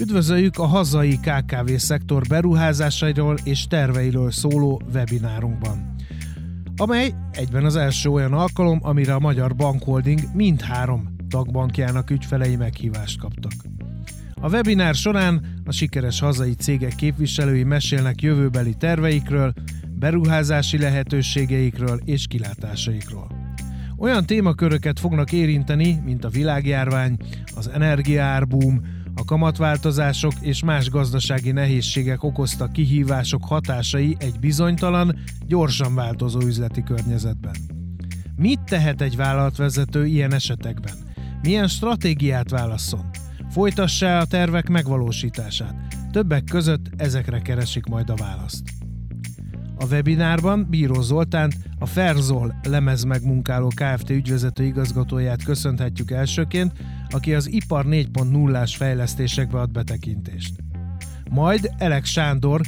Üdvözöljük a hazai KKV szektor beruházásairól és terveiről szóló webinárunkban, amely egyben az első olyan alkalom, amire a Magyar Bankholding mindhárom tagbankjának ügyfelei meghívást kaptak. A webinár során a sikeres hazai cégek képviselői mesélnek jövőbeli terveikről, beruházási lehetőségeikről és kilátásaikról. Olyan témaköröket fognak érinteni, mint a világjárvány, az energiaárbúm, a kamatváltozások és más gazdasági nehézségek okozta kihívások hatásai egy bizonytalan, gyorsan változó üzleti környezetben. Mit tehet egy vállalatvezető ilyen esetekben? Milyen stratégiát válasszon? Folytassa a tervek megvalósítását? Többek között ezekre keresik majd a választ. A webinárban Bíró Zoltánt, a Ferzol lemez megmunkáló Kft. ügyvezető igazgatóját köszönhetjük elsőként, aki az Ipar 4.0-ás fejlesztésekbe ad betekintést. Majd Elek Sándor,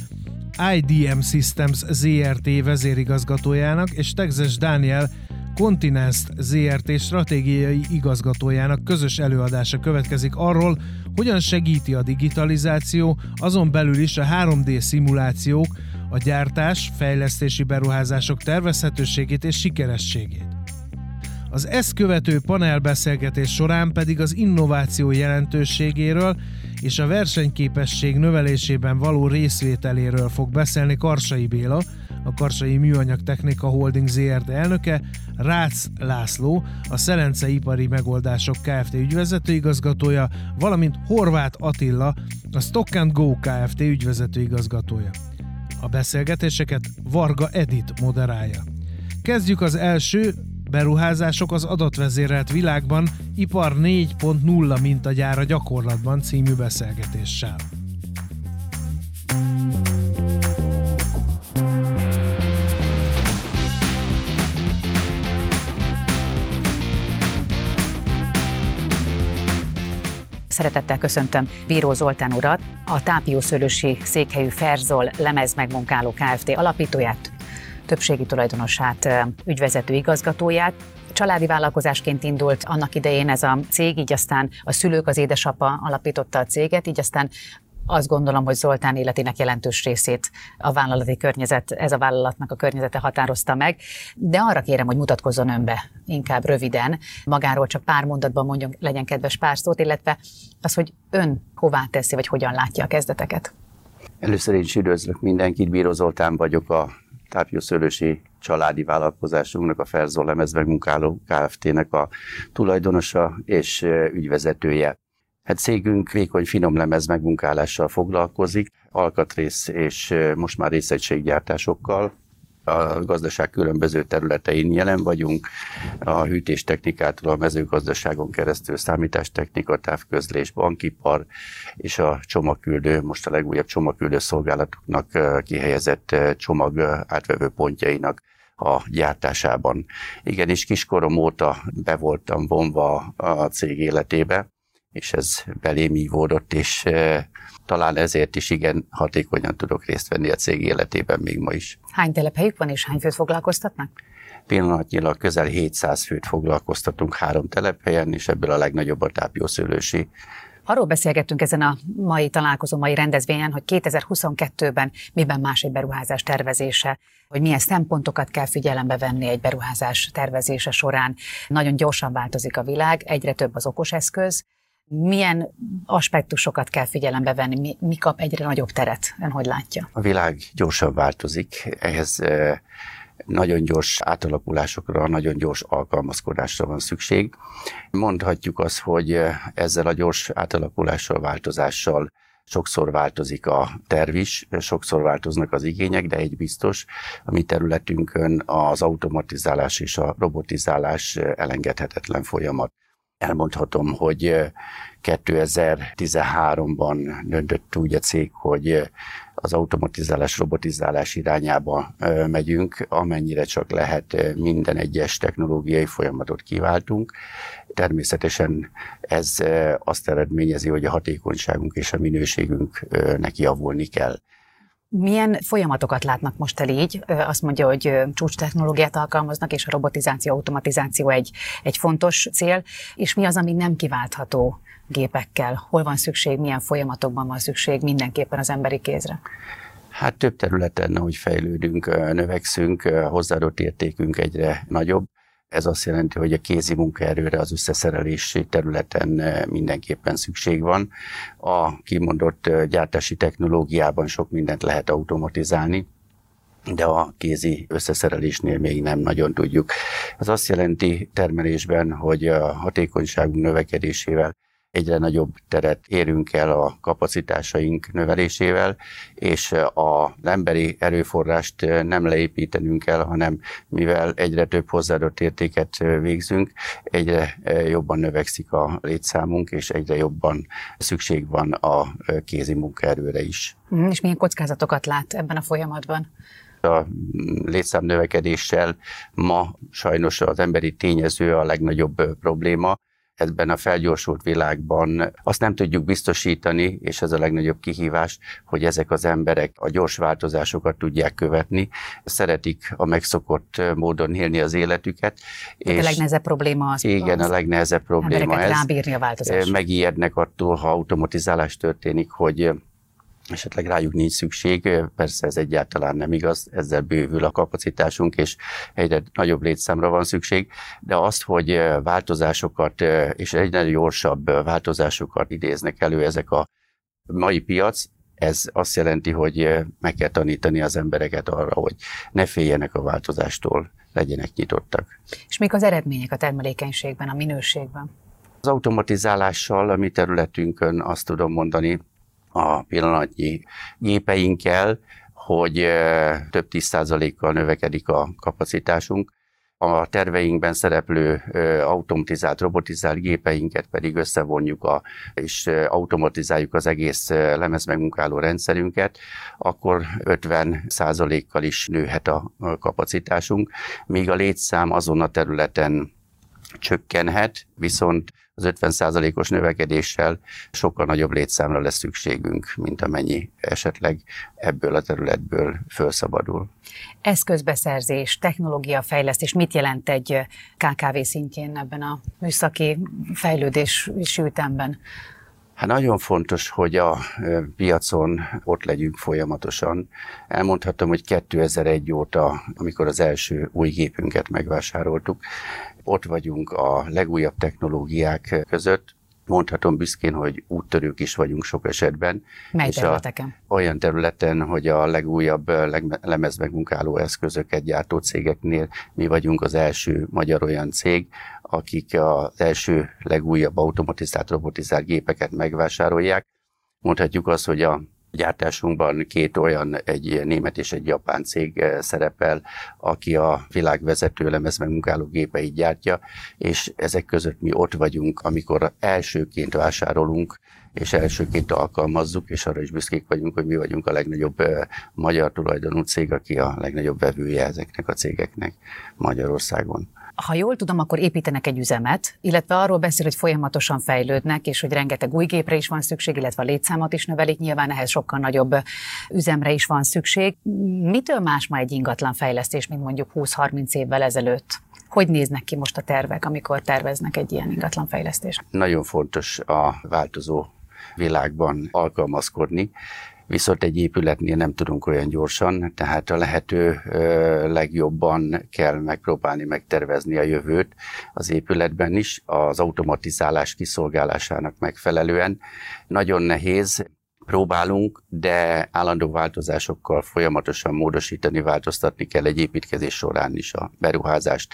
IDM Systems ZRT vezérigazgatójának és Tegzes Dániel Continence ZRT stratégiai igazgatójának közös előadása következik arról, hogyan segíti a digitalizáció, azon belül is a 3D szimulációk a gyártás, fejlesztési beruházások tervezhetőségét és sikerességét. Az ezt követő panelbeszélgetés során pedig az innováció jelentőségéről és a versenyképesség növelésében való részvételéről fog beszélni Karsai Béla, a Karsai Műanyag Technika Holding ZRT elnöke, Rácz László, a Szelence Ipari Megoldások Kft. ügyvezető igazgatója, valamint Horváth Attila, a Stock and Go Kft. ügyvezető igazgatója. A beszélgetéseket Varga Edit moderálja. Kezdjük az első, Beruházások az adatvezérelt világban, ipar 4.0 mintagyára gyakorlatban című beszélgetéssel. Szeretettel köszöntöm Bíró Zoltán urat, a Tápiószőlősi székhelyű Ferzol lemez megmunkáló Kft. alapítóját, többségi tulajdonosát, ügyvezető igazgatóját. Családi vállalkozásként indult annak idején ez a cég, így aztán a szülők, az édesapa alapította a céget, így aztán azt gondolom, hogy Zoltán életének jelentős részét a vállalati környezet, ez a vállalatnak a környezete határozta meg. De arra kérem, hogy mutatkozzon önbe inkább röviden, magáról csak pár mondatban mondjon, legyen kedves pár szót, illetve az, hogy ön hová teszi, vagy hogyan látja a kezdeteket. Először is üdvözlök mindenkit, Bíró Zoltán vagyok, a tápjószőlősi családi vállalkozásunknak, a Ferzol lemezmegmunkáló Kft-nek a tulajdonosa és ügyvezetője. Hát cégünk vékony finom lemez megmunkálással foglalkozik, alkatrész és most már részegységgyártásokkal, a gazdaság különböző területein jelen vagyunk, a hűtéstechnikától a mezőgazdaságon keresztül számítástechnika, távközlés, bankipar és a csomagküldő, most a legújabb csomagküldő szolgálatoknak kihelyezett csomag átvevő pontjainak a gyártásában. Igen, és kiskorom óta be voltam vonva a cég életébe, és ez belém ívódott, és talán ezért is igen hatékonyan tudok részt venni a cég életében még ma is. Hány telephelyük van, és hány főt foglalkoztatnak? Pillanatnyilag közel 700 főt foglalkoztatunk három telephelyen, és ebből a legnagyobb a tápjószőlősi Arról beszélgettünk ezen a mai találkozó, mai rendezvényen, hogy 2022-ben miben más egy beruházás tervezése, hogy milyen szempontokat kell figyelembe venni egy beruházás tervezése során. Nagyon gyorsan változik a világ, egyre több az okos eszköz, milyen aspektusokat kell figyelembe venni, mi, mi kap egyre nagyobb teret, ön hogy látja? A világ gyorsan változik, ehhez nagyon gyors átalakulásokra, nagyon gyors alkalmazkodásra van szükség. Mondhatjuk azt, hogy ezzel a gyors átalakulással, változással sokszor változik a terv is, sokszor változnak az igények, de egy biztos, a mi területünkön az automatizálás és a robotizálás elengedhetetlen folyamat elmondhatom, hogy 2013-ban döntött úgy a cég, hogy az automatizálás, robotizálás irányába megyünk, amennyire csak lehet minden egyes technológiai folyamatot kiváltunk. Természetesen ez azt eredményezi, hogy a hatékonyságunk és a minőségünk neki javulni kell. Milyen folyamatokat látnak most el így? Azt mondja, hogy csúcs technológiát alkalmaznak, és a robotizáció, automatizáció egy, egy fontos cél. És mi az, ami nem kiváltható gépekkel? Hol van szükség, milyen folyamatokban van szükség mindenképpen az emberi kézre? Hát több területen, ahogy fejlődünk, növekszünk, hozzáadott értékünk egyre nagyobb. Ez azt jelenti, hogy a kézi munkaerőre az összeszerelési területen mindenképpen szükség van. A kimondott gyártási technológiában sok mindent lehet automatizálni, de a kézi összeszerelésnél még nem nagyon tudjuk. Ez azt jelenti termelésben, hogy a hatékonyságunk növekedésével egyre nagyobb teret érünk el a kapacitásaink növelésével, és az emberi erőforrást nem leépítenünk kell, hanem mivel egyre több hozzáadott értéket végzünk, egyre jobban növekszik a létszámunk, és egyre jobban szükség van a kézi munkaerőre is. Mhm, és milyen kockázatokat lát ebben a folyamatban? a létszám növekedéssel ma sajnos az emberi tényező a legnagyobb probléma, ebben a felgyorsult világban azt nem tudjuk biztosítani, és ez a legnagyobb kihívás, hogy ezek az emberek a gyors változásokat tudják követni, szeretik a megszokott módon élni az életüket. És a legnehezebb probléma az. Igen, az a legnehezebb probléma ez. rábírni a változást. Megijednek attól, ha automatizálás történik, hogy esetleg rájuk nincs szükség, persze ez egyáltalán nem igaz, ezzel bővül a kapacitásunk, és egyre nagyobb létszámra van szükség, de azt, hogy változásokat és egyre gyorsabb változásokat idéznek elő ezek a mai piac, ez azt jelenti, hogy meg kell tanítani az embereket arra, hogy ne féljenek a változástól, legyenek nyitottak. És mik az eredmények a termelékenységben, a minőségben? Az automatizálással a mi területünkön azt tudom mondani, a pillanatnyi gépeinkkel, hogy több tíz százalékkal növekedik a kapacitásunk. A terveinkben szereplő automatizált, robotizált gépeinket pedig összevonjuk a, és automatizáljuk az egész lemezmegmunkáló rendszerünket, akkor 50 százalékkal is nőhet a kapacitásunk, míg a létszám azon a területen csökkenhet, viszont az 50%-os növekedéssel sokkal nagyobb létszámra lesz szükségünk, mint amennyi esetleg ebből a területből felszabadul. Eszközbeszerzés, technológiafejlesztés mit jelent egy KKV szintjén ebben a műszaki fejlődési ütemben? Hát nagyon fontos, hogy a piacon ott legyünk folyamatosan. Elmondhatom, hogy 2001 óta, amikor az első új gépünket megvásároltuk, ott vagyunk a legújabb technológiák között, mondhatom büszkén, hogy úttörők is vagyunk sok esetben. Mely és területeken? A, olyan területen, hogy a legújabb lemezmegmunkáló eszközöket gyártó cégeknél mi vagyunk az első magyar olyan cég, akik az első legújabb automatizált, robotizált gépeket megvásárolják. Mondhatjuk azt, hogy a gyártásunkban két olyan, egy német és egy japán cég eh, szerepel, aki a világ vezető lemezmegmunkáló gépeit gyártja, és ezek között mi ott vagyunk, amikor elsőként vásárolunk, és elsőként alkalmazzuk, és arra is büszkék vagyunk, hogy mi vagyunk a legnagyobb eh, magyar tulajdonú cég, aki a legnagyobb vevője ezeknek a cégeknek Magyarországon ha jól tudom, akkor építenek egy üzemet, illetve arról beszél, hogy folyamatosan fejlődnek, és hogy rengeteg új gépre is van szükség, illetve a létszámot is növelik, nyilván ehhez sokkal nagyobb üzemre is van szükség. Mitől más ma egy ingatlan fejlesztés, mint mondjuk 20-30 évvel ezelőtt? Hogy néznek ki most a tervek, amikor terveznek egy ilyen ingatlanfejlesztést? Nagyon fontos a változó világban alkalmazkodni, viszont egy épületnél nem tudunk olyan gyorsan, tehát a lehető legjobban kell megpróbálni megtervezni a jövőt az épületben is, az automatizálás kiszolgálásának megfelelően. Nagyon nehéz, próbálunk, de állandó változásokkal folyamatosan módosítani, változtatni kell egy építkezés során is a beruházást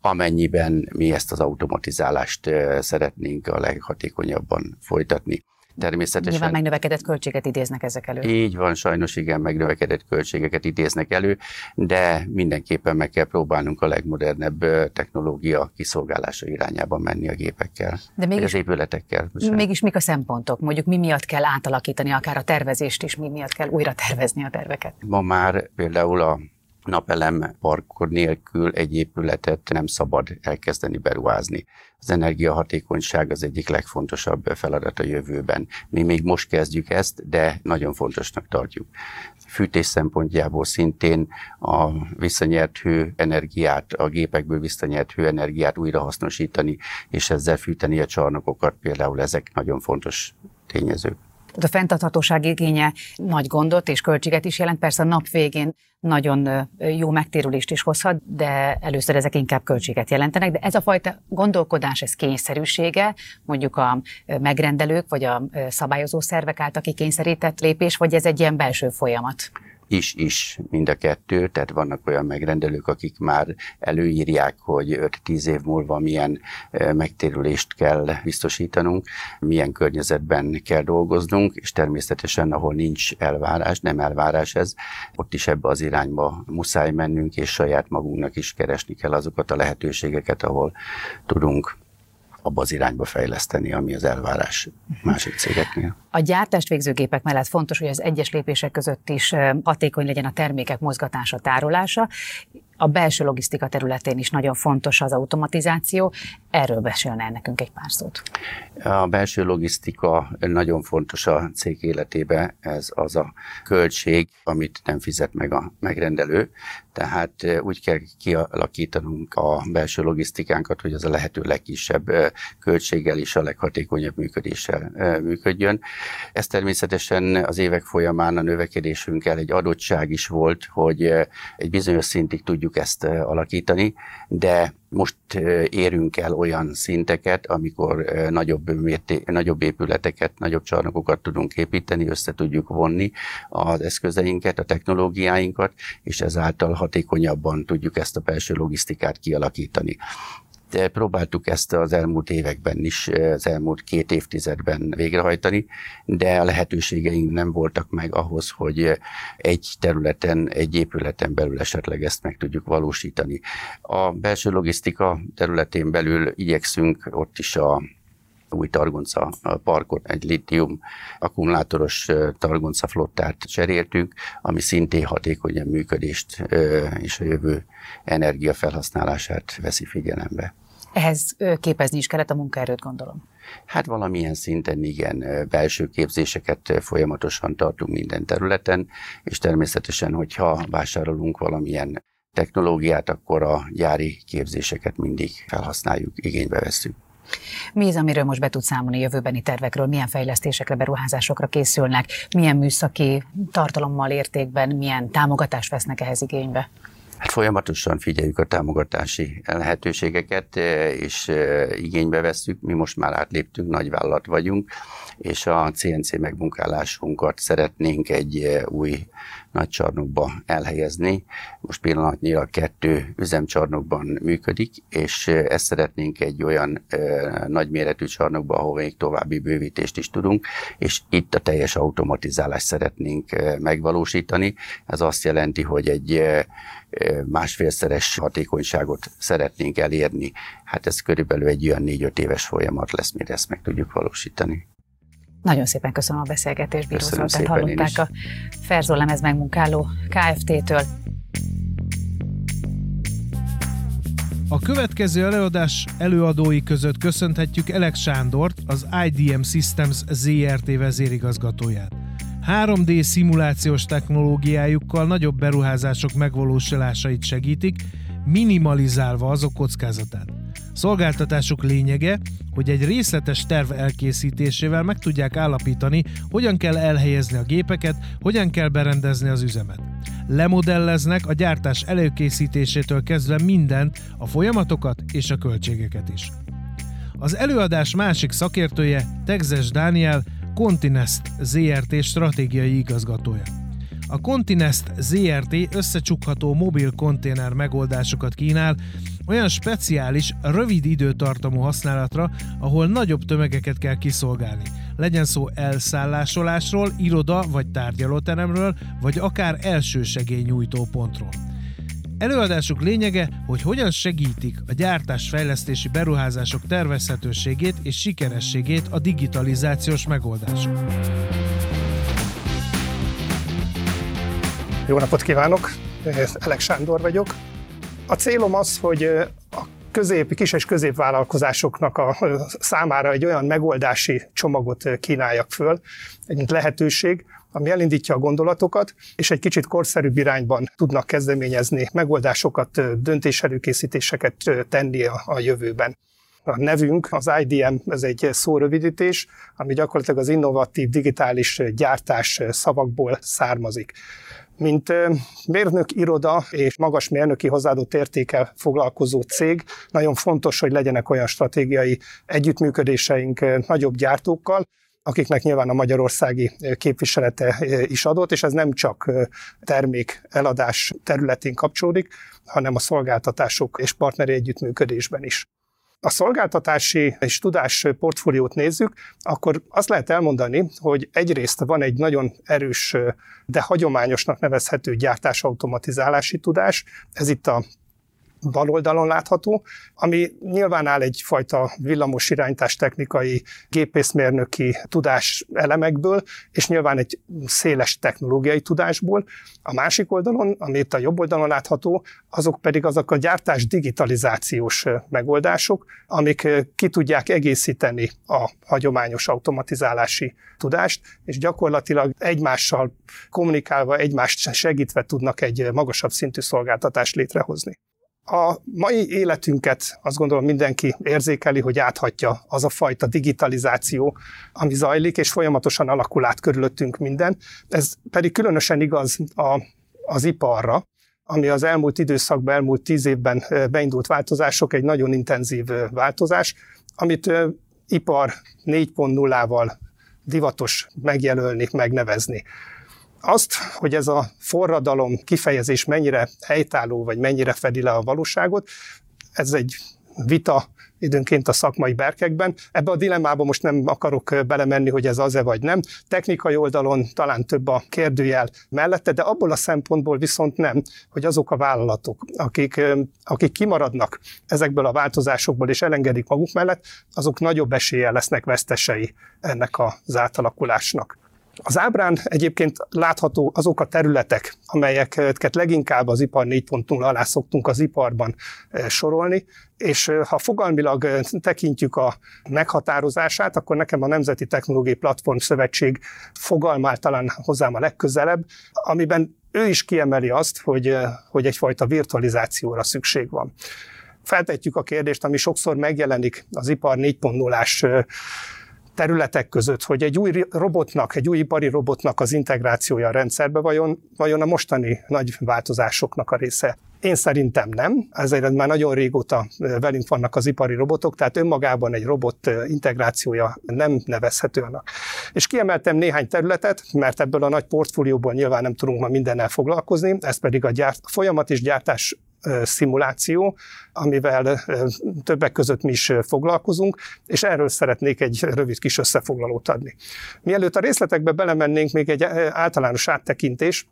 amennyiben mi ezt az automatizálást szeretnénk a leghatékonyabban folytatni. Természetesen. Nyilván megnövekedett költséget idéznek ezek elő. Így van, sajnos igen, megnövekedett költségeket idéznek elő, de mindenképpen meg kell próbálnunk a legmodernebb technológia kiszolgálása irányába menni a gépekkel, de mégis, az épületekkel. Bocsánat. Mégis mik a szempontok? Mondjuk mi miatt kell átalakítani akár a tervezést is, mi miatt kell újra tervezni a terveket? Ma már például a napelem parkod nélkül egy épületet nem szabad elkezdeni beruházni. Az energiahatékonyság az egyik legfontosabb feladat a jövőben. Mi még most kezdjük ezt, de nagyon fontosnak tartjuk. fűtés szempontjából szintén a visszanyert hőenergiát, a gépekből visszanyert hőenergiát újrahasznosítani, és ezzel fűteni a csarnokokat, például ezek nagyon fontos tényezők. A fenntarthatóság igénye nagy gondot és költséget is jelent, persze a nap végén nagyon jó megtérülést is hozhat, de először ezek inkább költséget jelentenek, de ez a fajta gondolkodás, ez kényszerűsége, mondjuk a megrendelők vagy a szabályozó szervek által kikényszerített lépés, vagy ez egy ilyen belső folyamat? Is-is mind a kettő, tehát vannak olyan megrendelők, akik már előírják, hogy 5-10 év múlva milyen megtérülést kell biztosítanunk, milyen környezetben kell dolgoznunk, és természetesen, ahol nincs elvárás, nem elvárás ez, ott is ebbe az irányba muszáj mennünk, és saját magunknak is keresni kell azokat a lehetőségeket, ahol tudunk abba az irányba fejleszteni, ami az elvárás másik cégeknél. A gyártást végző gépek mellett fontos, hogy az egyes lépések között is hatékony legyen a termékek mozgatása, tárolása. A belső logisztika területén is nagyon fontos az automatizáció. Erről beszélne nekünk egy pár szót. A belső logisztika nagyon fontos a cég életébe, ez az a költség, amit nem fizet meg a megrendelő. Tehát úgy kell kialakítanunk a belső logisztikánkat, hogy az a lehető legkisebb költséggel és a leghatékonyabb működéssel működjön. Ez természetesen az évek folyamán a növekedésünkkel egy adottság is volt, hogy egy bizonyos szintig tudjuk ezt alakítani, de most érünk el olyan szinteket, amikor nagyobb, mérté, nagyobb épületeket, nagyobb csarnokokat tudunk építeni, össze tudjuk vonni az eszközeinket, a technológiáinkat, és ezáltal hatékonyabban tudjuk ezt a belső logisztikát kialakítani próbáltuk ezt az elmúlt években is, az elmúlt két évtizedben végrehajtani, de a lehetőségeink nem voltak meg ahhoz, hogy egy területen, egy épületen belül esetleg ezt meg tudjuk valósítani. A belső logisztika területén belül igyekszünk ott is a új Targonca parkot, egy litium akkumulátoros Targonca flottát cseréltünk, ami szintén hatékonyabb működést és a jövő energiafelhasználását veszi figyelembe. Ehhez képezni is kellett a munkaerőt, gondolom. Hát valamilyen szinten igen, belső képzéseket folyamatosan tartunk minden területen, és természetesen, hogyha vásárolunk valamilyen technológiát, akkor a gyári képzéseket mindig felhasználjuk, igénybe veszünk. Mi az, amiről most be tud számolni jövőbeni tervekről? Milyen fejlesztésekre, beruházásokra készülnek? Milyen műszaki tartalommal, értékben, milyen támogatást vesznek ehhez igénybe? Hát folyamatosan figyeljük a támogatási lehetőségeket, eh, és eh, igénybe vesszük. Mi most már átléptünk, nagyvállalat vagyunk, és a CNC megmunkálásunkat szeretnénk egy eh, új nagy csarnokba elhelyezni. Most pillanatnyilag kettő üzemcsarnokban működik, és ezt szeretnénk egy olyan nagyméretű csarnokba, ahol még további bővítést is tudunk, és itt a teljes automatizálást szeretnénk megvalósítani. Ez azt jelenti, hogy egy másfélszeres hatékonyságot szeretnénk elérni. Hát ez körülbelül egy olyan négy-öt éves folyamat lesz, mire ezt meg tudjuk valósítani. Nagyon szépen köszönöm a beszélgetést, Bíró Zoltán. Hallották a Ferzó lemez megmunkáló Kft-től. A következő előadás előadói között köszönhetjük Elek Sándort, az IDM Systems ZRT vezérigazgatóját. 3D szimulációs technológiájukkal nagyobb beruházások megvalósulásait segítik, minimalizálva azok kockázatát. Szolgáltatásuk lényege, hogy egy részletes terv elkészítésével meg tudják állapítani, hogyan kell elhelyezni a gépeket, hogyan kell berendezni az üzemet. Lemodelleznek a gyártás előkészítésétől kezdve mindent, a folyamatokat és a költségeket is. Az előadás másik szakértője Tegzes Dániel, Continest ZRT stratégiai igazgatója. A Continest ZRT összecsukható mobil konténer megoldásokat kínál, olyan speciális, rövid időtartamú használatra, ahol nagyobb tömegeket kell kiszolgálni. Legyen szó elszállásolásról, iroda vagy tárgyalóteremről, vagy akár elsősegélynyújtó pontról. Előadásuk lényege, hogy hogyan segítik a gyártás-fejlesztési beruházások tervezhetőségét és sikerességét a digitalizációs megoldások. Jó napot kívánok! Elek Sándor vagyok. A célom az, hogy a közép, kis és középvállalkozásoknak a számára egy olyan megoldási csomagot kínáljak föl, egy lehetőség, ami elindítja a gondolatokat, és egy kicsit korszerűbb irányban tudnak kezdeményezni megoldásokat, döntéselőkészítéseket tenni a, a jövőben a nevünk, az IDM, ez egy szórövidítés, ami gyakorlatilag az innovatív digitális gyártás szavakból származik. Mint mérnök iroda és magas mérnöki hozzáadott értékel foglalkozó cég, nagyon fontos, hogy legyenek olyan stratégiai együttműködéseink nagyobb gyártókkal, akiknek nyilván a magyarországi képviselete is adott, és ez nem csak termék eladás területén kapcsolódik, hanem a szolgáltatások és partneri együttműködésben is a szolgáltatási és tudás portfóliót nézzük, akkor azt lehet elmondani, hogy egyrészt van egy nagyon erős, de hagyományosnak nevezhető gyártásautomatizálási tudás, ez itt a bal oldalon látható, ami nyilván áll egyfajta villamos irányítás technikai, gépészmérnöki tudás elemekből, és nyilván egy széles technológiai tudásból. A másik oldalon, ami itt a jobb oldalon látható, azok pedig azok a gyártás digitalizációs megoldások, amik ki tudják egészíteni a hagyományos automatizálási tudást, és gyakorlatilag egymással kommunikálva, egymást segítve tudnak egy magasabb szintű szolgáltatást létrehozni. A mai életünket azt gondolom mindenki érzékeli, hogy áthatja az a fajta digitalizáció, ami zajlik, és folyamatosan alakul át körülöttünk minden. Ez pedig különösen igaz a, az iparra, ami az elmúlt időszakban, elmúlt tíz évben beindult változások, egy nagyon intenzív változás, amit ipar 4.0-val divatos megjelölni, megnevezni. Azt, hogy ez a forradalom kifejezés mennyire helytálló, vagy mennyire fedi le a valóságot, ez egy vita időnként a szakmai berkekben. Ebbe a dilemmába most nem akarok belemenni, hogy ez az-e vagy nem. Technikai oldalon talán több a kérdőjel mellette, de abból a szempontból viszont nem, hogy azok a vállalatok, akik, akik kimaradnak ezekből a változásokból és elengedik maguk mellett, azok nagyobb eséllyel lesznek vesztesei ennek az átalakulásnak. Az ábrán egyébként látható azok a területek, amelyeket leginkább az ipar 4.0 alá szoktunk az iparban eh, sorolni, és eh, ha fogalmilag eh, tekintjük a meghatározását, akkor nekem a Nemzeti Technológiai Platform Szövetség fogalmál talán hozzám a legközelebb, amiben ő is kiemeli azt, hogy, hogy egyfajta virtualizációra szükség van. Feltetjük a kérdést, ami sokszor megjelenik az ipar 4.0-ás területek között, hogy egy új robotnak, egy új ipari robotnak az integrációja a rendszerbe vajon, vajon a mostani nagy változásoknak a része? Én szerintem nem, ezért már nagyon régóta velünk vannak az ipari robotok, tehát önmagában egy robot integrációja nem nevezhető annak. És kiemeltem néhány területet, mert ebből a nagy portfólióból nyilván nem tudunk ma mindennel foglalkozni, ez pedig a, gyárt, folyamat és gyártás szimuláció, amivel többek között mi is foglalkozunk, és erről szeretnék egy rövid kis összefoglalót adni. Mielőtt a részletekbe belemennénk, még egy általános áttekintés,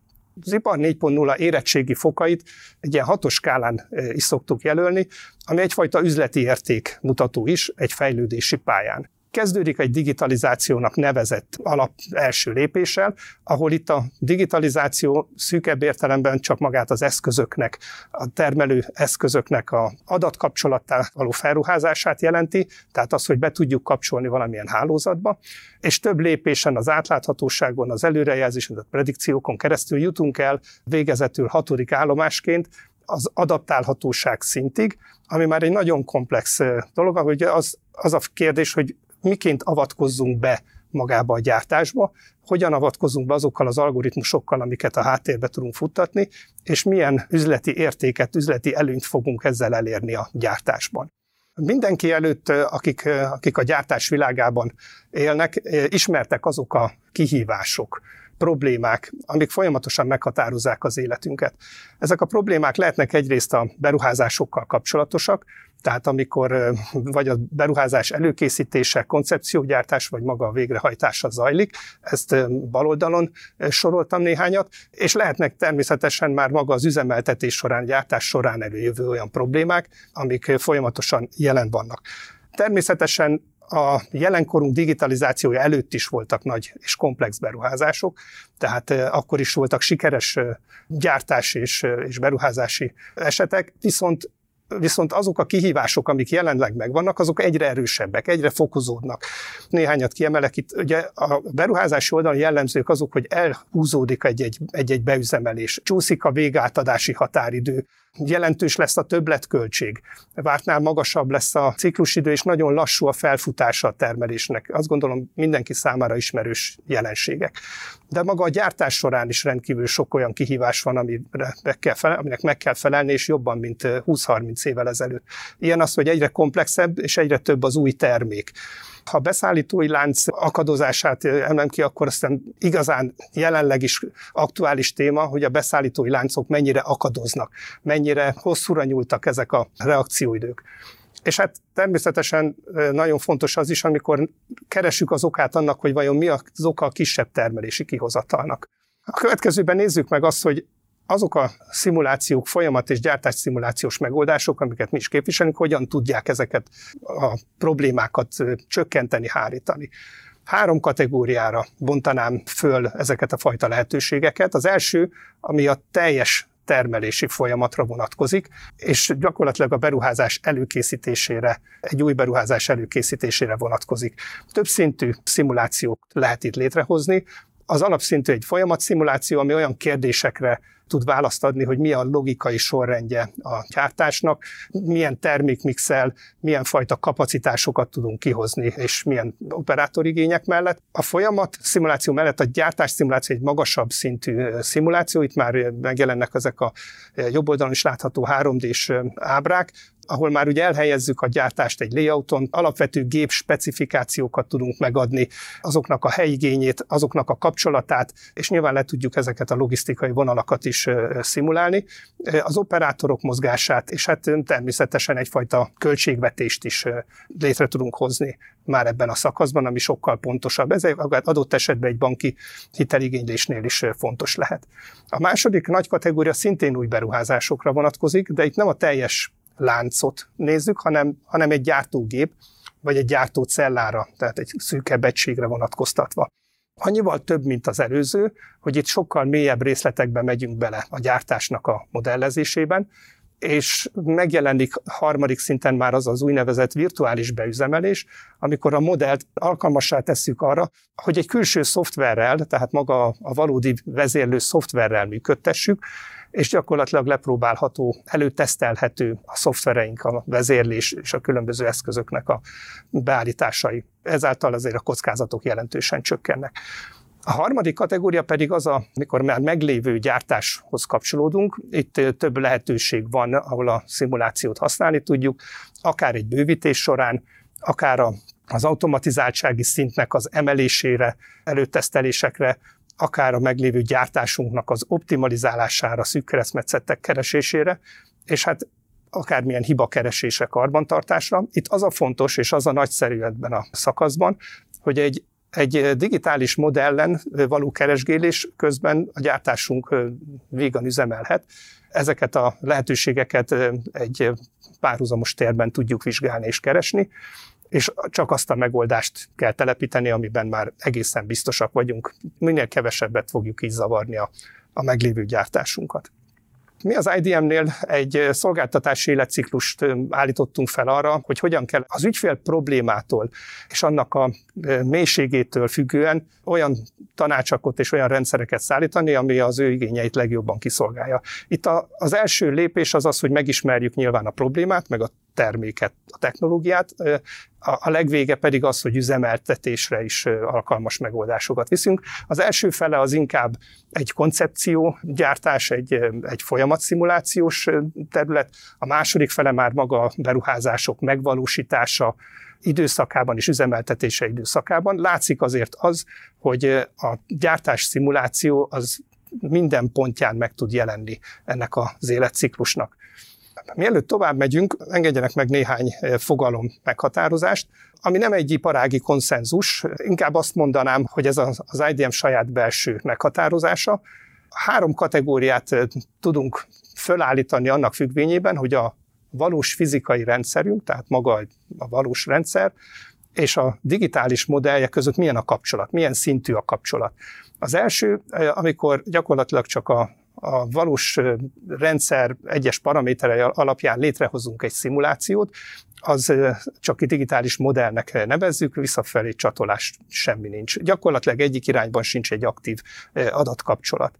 az ipar 4.0 érettségi fokait egy ilyen hatos skálán is szoktuk jelölni, ami egyfajta üzleti érték mutató is egy fejlődési pályán. Kezdődik egy digitalizációnak nevezett alap első lépéssel, ahol itt a digitalizáció szűkebb értelemben csak magát az eszközöknek, a termelő eszközöknek a adatkapcsolattá való felruházását jelenti, tehát az, hogy be tudjuk kapcsolni valamilyen hálózatba, és több lépésen az átláthatóságon, az előrejelzésen, a predikciókon keresztül jutunk el végezetül hatodik állomásként az adaptálhatóság szintig, ami már egy nagyon komplex dolog, hogy az, az a kérdés, hogy miként avatkozzunk be magába a gyártásba, hogyan avatkozunk be azokkal az algoritmusokkal, amiket a háttérbe tudunk futtatni, és milyen üzleti értéket, üzleti előnyt fogunk ezzel elérni a gyártásban. Mindenki előtt, akik, akik a gyártás világában élnek, ismertek azok a kihívások, problémák, amik folyamatosan meghatározzák az életünket. Ezek a problémák lehetnek egyrészt a beruházásokkal kapcsolatosak, tehát amikor vagy a beruházás előkészítése, koncepciógyártás, vagy maga a végrehajtása zajlik, ezt baloldalon soroltam néhányat, és lehetnek természetesen már maga az üzemeltetés során, gyártás során előjövő olyan problémák, amik folyamatosan jelen vannak. Természetesen a jelenkorunk digitalizációja előtt is voltak nagy és komplex beruházások, tehát akkor is voltak sikeres gyártás és, és beruházási esetek, viszont viszont azok a kihívások, amik jelenleg megvannak, azok egyre erősebbek, egyre fokozódnak. Néhányat kiemelek itt, ugye a beruházási oldalon jellemzők azok, hogy elhúzódik egy-egy beüzemelés, csúszik a végátadási határidő, jelentős lesz a többletköltség, vártnál magasabb lesz a ciklusidő, és nagyon lassú a felfutása a termelésnek. Azt gondolom mindenki számára ismerős jelenségek. De maga a gyártás során is rendkívül sok olyan kihívás van, amire meg kell felel, aminek meg kell felelni, és jobban, mint 20-30 évvel ezelőtt. Ilyen az, hogy egyre komplexebb, és egyre több az új termék. Ha a beszállítói lánc akadozását emlem ki, akkor aztán igazán jelenleg is aktuális téma, hogy a beszállítói láncok mennyire akadoznak, mennyire hosszúra nyúltak ezek a reakcióidők. És hát természetesen nagyon fontos az is, amikor keresünk az okát annak, hogy vajon mi az oka a kisebb termelési kihozatalnak. A következőben nézzük meg azt, hogy azok a szimulációk, folyamat és gyártás szimulációs megoldások, amiket mi is képviselünk, hogyan tudják ezeket a problémákat csökkenteni, hárítani. Három kategóriára bontanám föl ezeket a fajta lehetőségeket. Az első, ami a teljes termelési folyamatra vonatkozik, és gyakorlatilag a beruházás előkészítésére, egy új beruházás előkészítésére vonatkozik. Több szintű szimulációt lehet itt létrehozni. Az alapszintű egy folyamatszimuláció, ami olyan kérdésekre tud választ adni, hogy mi a logikai sorrendje a gyártásnak, milyen termékmixel, milyen fajta kapacitásokat tudunk kihozni, és milyen operátorigények mellett. A folyamat szimuláció mellett a gyártás szimuláció egy magasabb szintű szimuláció, itt már megjelennek ezek a jobb oldalon is látható 3D-s ábrák, ahol már ugye elhelyezzük a gyártást egy layouton, alapvető gép specifikációkat tudunk megadni, azoknak a helyigényét, azoknak a kapcsolatát, és nyilván le tudjuk ezeket a logisztikai vonalakat is szimulálni, az operátorok mozgását, és hát természetesen egyfajta költségvetést is létre tudunk hozni már ebben a szakaszban, ami sokkal pontosabb. Ez adott esetben egy banki hiteligénylésnél is fontos lehet. A második nagy kategória szintén új beruházásokra vonatkozik, de itt nem a teljes láncot nézzük, hanem, hanem egy gyártógép, vagy egy gyártócellára, tehát egy szűkebb egységre vonatkoztatva. Annyival több, mint az előző, hogy itt sokkal mélyebb részletekbe megyünk bele a gyártásnak a modellezésében, és megjelenik harmadik szinten már az az úgynevezett virtuális beüzemelés, amikor a modellt alkalmassá tesszük arra, hogy egy külső szoftverrel, tehát maga a valódi vezérlő szoftverrel működtessük, és gyakorlatilag lepróbálható, előtesztelhető a szoftvereink, a vezérlés és a különböző eszközöknek a beállításai. Ezáltal azért a kockázatok jelentősen csökkennek. A harmadik kategória pedig az, amikor már meglévő gyártáshoz kapcsolódunk. Itt több lehetőség van, ahol a szimulációt használni tudjuk, akár egy bővítés során, akár a az automatizáltsági szintnek az emelésére, előtesztelésekre, akár a meglévő gyártásunknak az optimalizálására, szűk keresztmetszettek keresésére, és hát akármilyen hibakeresésre, karbantartásra. Itt az a fontos, és az a nagyszerű ebben a szakaszban, hogy egy, egy digitális modellen való keresgélés közben a gyártásunk vígan üzemelhet. Ezeket a lehetőségeket egy párhuzamos térben tudjuk vizsgálni és keresni, és csak azt a megoldást kell telepíteni, amiben már egészen biztosak vagyunk. Minél kevesebbet fogjuk így zavarni a, a meglévő gyártásunkat. Mi az IDM-nél egy szolgáltatási életciklust állítottunk fel arra, hogy hogyan kell az ügyfél problémától és annak a mélységétől függően olyan tanácsakot és olyan rendszereket szállítani, ami az ő igényeit legjobban kiszolgálja. Itt a, az első lépés az az, hogy megismerjük nyilván a problémát, meg a terméket, a technológiát, a legvége pedig az, hogy üzemeltetésre is alkalmas megoldásokat viszünk. Az első fele az inkább egy koncepció gyártás, egy, egy folyamatszimulációs terület, a második fele már maga a beruházások megvalósítása, időszakában és üzemeltetése időszakában. Látszik azért az, hogy a gyártás szimuláció az minden pontján meg tud jelenni ennek az életciklusnak. Mielőtt tovább megyünk, engedjenek meg néhány eh, fogalom meghatározást, ami nem egy iparági konszenzus, inkább azt mondanám, hogy ez az IDM saját belső meghatározása. Három kategóriát eh, tudunk fölállítani annak függvényében, hogy a valós fizikai rendszerünk, tehát maga a valós rendszer, és a digitális modellje között milyen a kapcsolat, milyen szintű a kapcsolat. Az első, eh, amikor gyakorlatilag csak a a valós rendszer egyes paraméterei alapján létrehozunk egy szimulációt, az csak digitális modellnek nevezzük, visszafelé csatolás semmi nincs. Gyakorlatilag egyik irányban sincs egy aktív adatkapcsolat.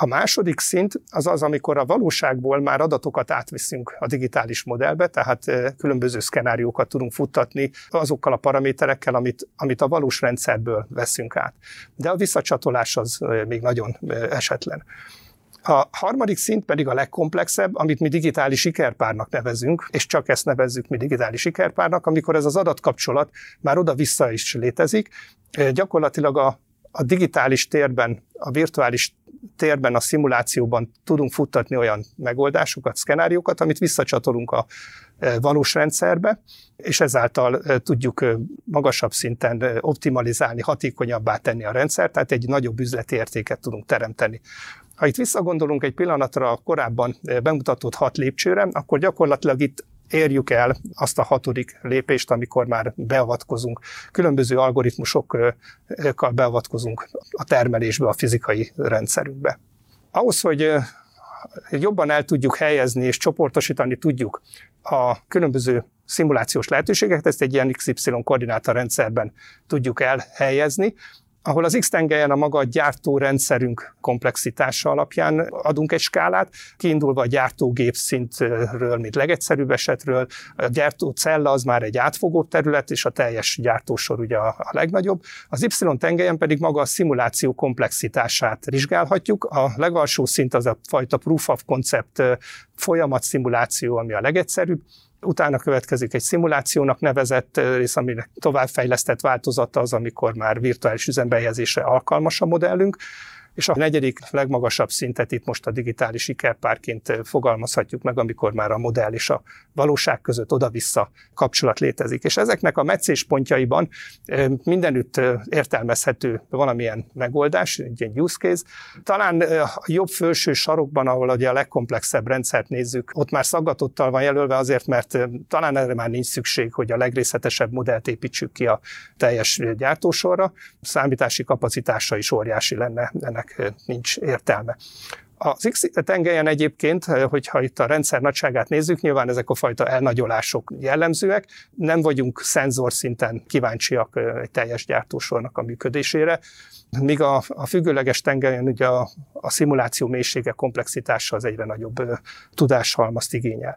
A második szint az az, amikor a valóságból már adatokat átviszünk a digitális modellbe, tehát különböző szkenáriókat tudunk futtatni azokkal a paraméterekkel, amit, amit a valós rendszerből veszünk át. De a visszacsatolás az még nagyon esetlen. A harmadik szint pedig a legkomplexebb, amit mi digitális sikerpárnak nevezünk, és csak ezt nevezzük mi digitális sikerpárnak, amikor ez az adatkapcsolat már oda-vissza is létezik. Gyakorlatilag a, a digitális térben, a virtuális térben, a szimulációban tudunk futtatni olyan megoldásokat, szkenáriókat, amit visszacsatolunk a valós rendszerbe, és ezáltal tudjuk magasabb szinten optimalizálni, hatékonyabbá tenni a rendszert, tehát egy nagyobb üzleti értéket tudunk teremteni. Ha itt visszagondolunk egy pillanatra a korábban bemutatott hat lépcsőre, akkor gyakorlatilag itt érjük el azt a hatodik lépést, amikor már beavatkozunk, különböző algoritmusokkal beavatkozunk a termelésbe, a fizikai rendszerünkbe. Ahhoz, hogy jobban el tudjuk helyezni és csoportosítani tudjuk a különböző szimulációs lehetőségeket, ezt egy ilyen XY koordináta rendszerben tudjuk elhelyezni, ahol az X-tengelyen a maga gyártórendszerünk komplexitása alapján adunk egy skálát, kiindulva a gyártógép szintről, mint legegyszerűbb esetről, a gyártócella az már egy átfogó terület, és a teljes gyártósor ugye a, a legnagyobb. Az Y-tengelyen pedig maga a szimuláció komplexitását vizsgálhatjuk. A legalsó szint az a fajta proof of concept folyamat szimuláció, ami a legegyszerűbb, Utána következik egy szimulációnak nevezett rész, aminek továbbfejlesztett változata az, amikor már virtuális üzembehelyezésre alkalmas a modellünk, és a negyedik legmagasabb szintet itt most a digitális sikerpárként fogalmazhatjuk meg, amikor már a modell és a valóság között oda-vissza kapcsolat létezik. És ezeknek a meccéspontjaiban mindenütt értelmezhető valamilyen megoldás, egy ilyen use case. Talán a jobb felső sarokban, ahol ugye a legkomplexebb rendszert nézzük, ott már szaggatottal van jelölve azért, mert talán erre már nincs szükség, hogy a legrészletesebb modellt építsük ki a teljes gyártósorra. A számítási kapacitása is óriási lenne ennek ennek nincs értelme. Az X tengelyen egyébként, hogyha itt a rendszer nagyságát nézzük, nyilván ezek a fajta elnagyolások jellemzőek, nem vagyunk szenzor szinten kíváncsiak egy teljes gyártósornak a működésére, míg a, a függőleges tengelyen ugye a, a szimuláció mélysége, komplexitása az egyre nagyobb tudáshalmazt igényel.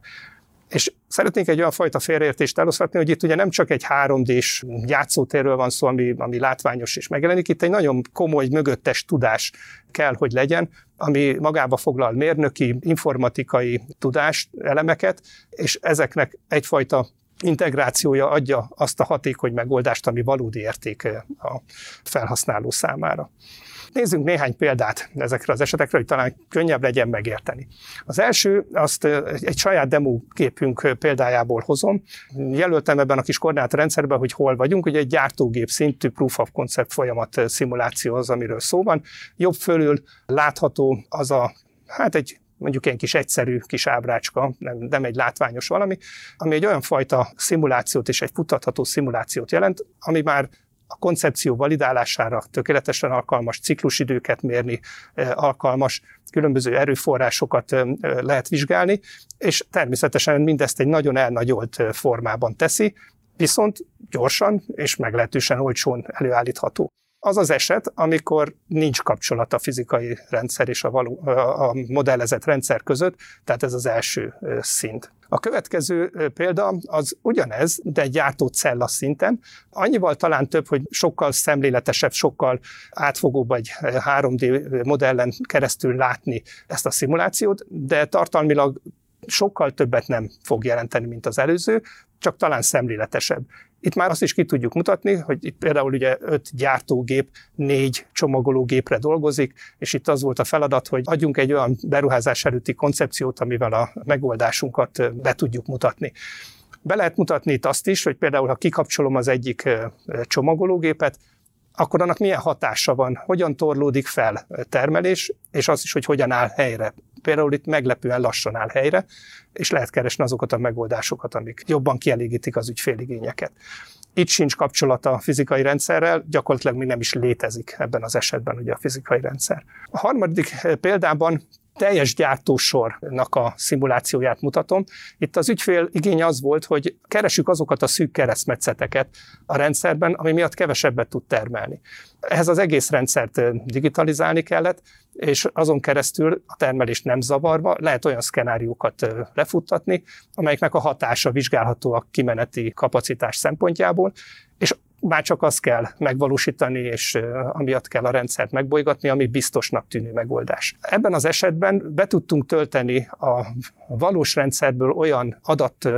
És szeretnénk egy olyan fajta félreértést eloszlatni, hogy itt ugye nem csak egy 3D-s játszótérről van szó, ami, ami látványos és megjelenik, itt egy nagyon komoly mögöttes tudás kell, hogy legyen, ami magába foglal mérnöki, informatikai tudást, elemeket, és ezeknek egyfajta integrációja adja azt a hatékony megoldást, ami valódi érték a felhasználó számára. Nézzünk néhány példát ezekre az esetekre, hogy talán könnyebb legyen megérteni. Az első, azt egy saját demo képünk példájából hozom. Jelöltem ebben a kis koordinátorrendszerben, hogy hol vagyunk. Ugye egy gyártógép szintű proof of concept folyamat szimuláció az, amiről szó van. Jobb fölül látható az a, hát egy mondjuk egy kis egyszerű kis ábrácska, nem, nem egy látványos valami, ami egy olyan fajta szimulációt és egy futatható szimulációt jelent, ami már a koncepció validálására tökéletesen alkalmas, ciklusidőket mérni alkalmas, különböző erőforrásokat lehet vizsgálni, és természetesen mindezt egy nagyon elnagyolt formában teszi, viszont gyorsan és meglehetősen olcsón előállítható. Az az eset, amikor nincs kapcsolat a fizikai rendszer és a, való, a modellezett rendszer között, tehát ez az első szint. A következő példa az ugyanez, de egy gyártócella szinten. Annyival talán több, hogy sokkal szemléletesebb, sokkal átfogóbb egy 3D modellen keresztül látni ezt a szimulációt, de tartalmilag sokkal többet nem fog jelenteni, mint az előző, csak talán szemléletesebb. Itt már azt is ki tudjuk mutatni, hogy itt például ugye öt gyártógép négy csomagológépre dolgozik, és itt az volt a feladat, hogy adjunk egy olyan beruházás előtti koncepciót, amivel a megoldásunkat be tudjuk mutatni. Be lehet mutatni itt azt is, hogy például ha kikapcsolom az egyik csomagológépet, akkor annak milyen hatása van, hogyan torlódik fel termelés, és az is, hogy hogyan áll helyre. Például itt meglepően lassan áll helyre, és lehet keresni azokat a megoldásokat, amik jobban kielégítik az ügyféligényeket. Itt sincs kapcsolata a fizikai rendszerrel, gyakorlatilag még nem is létezik ebben az esetben ugye a fizikai rendszer. A harmadik példában teljes gyártósornak a szimulációját mutatom. Itt az ügyfél igény az volt, hogy keresük azokat a szűk keresztmetszeteket a rendszerben, ami miatt kevesebbet tud termelni. Ehhez az egész rendszert digitalizálni kellett, és azon keresztül a termelést nem zavarva lehet olyan szkenáriókat lefuttatni, amelyeknek a hatása vizsgálható a kimeneti kapacitás szempontjából, már csak azt kell megvalósítani, és amiatt kell a rendszert megbolygatni, ami biztosnak tűnő megoldás. Ebben az esetben be tudtunk tölteni a valós rendszerből olyan adat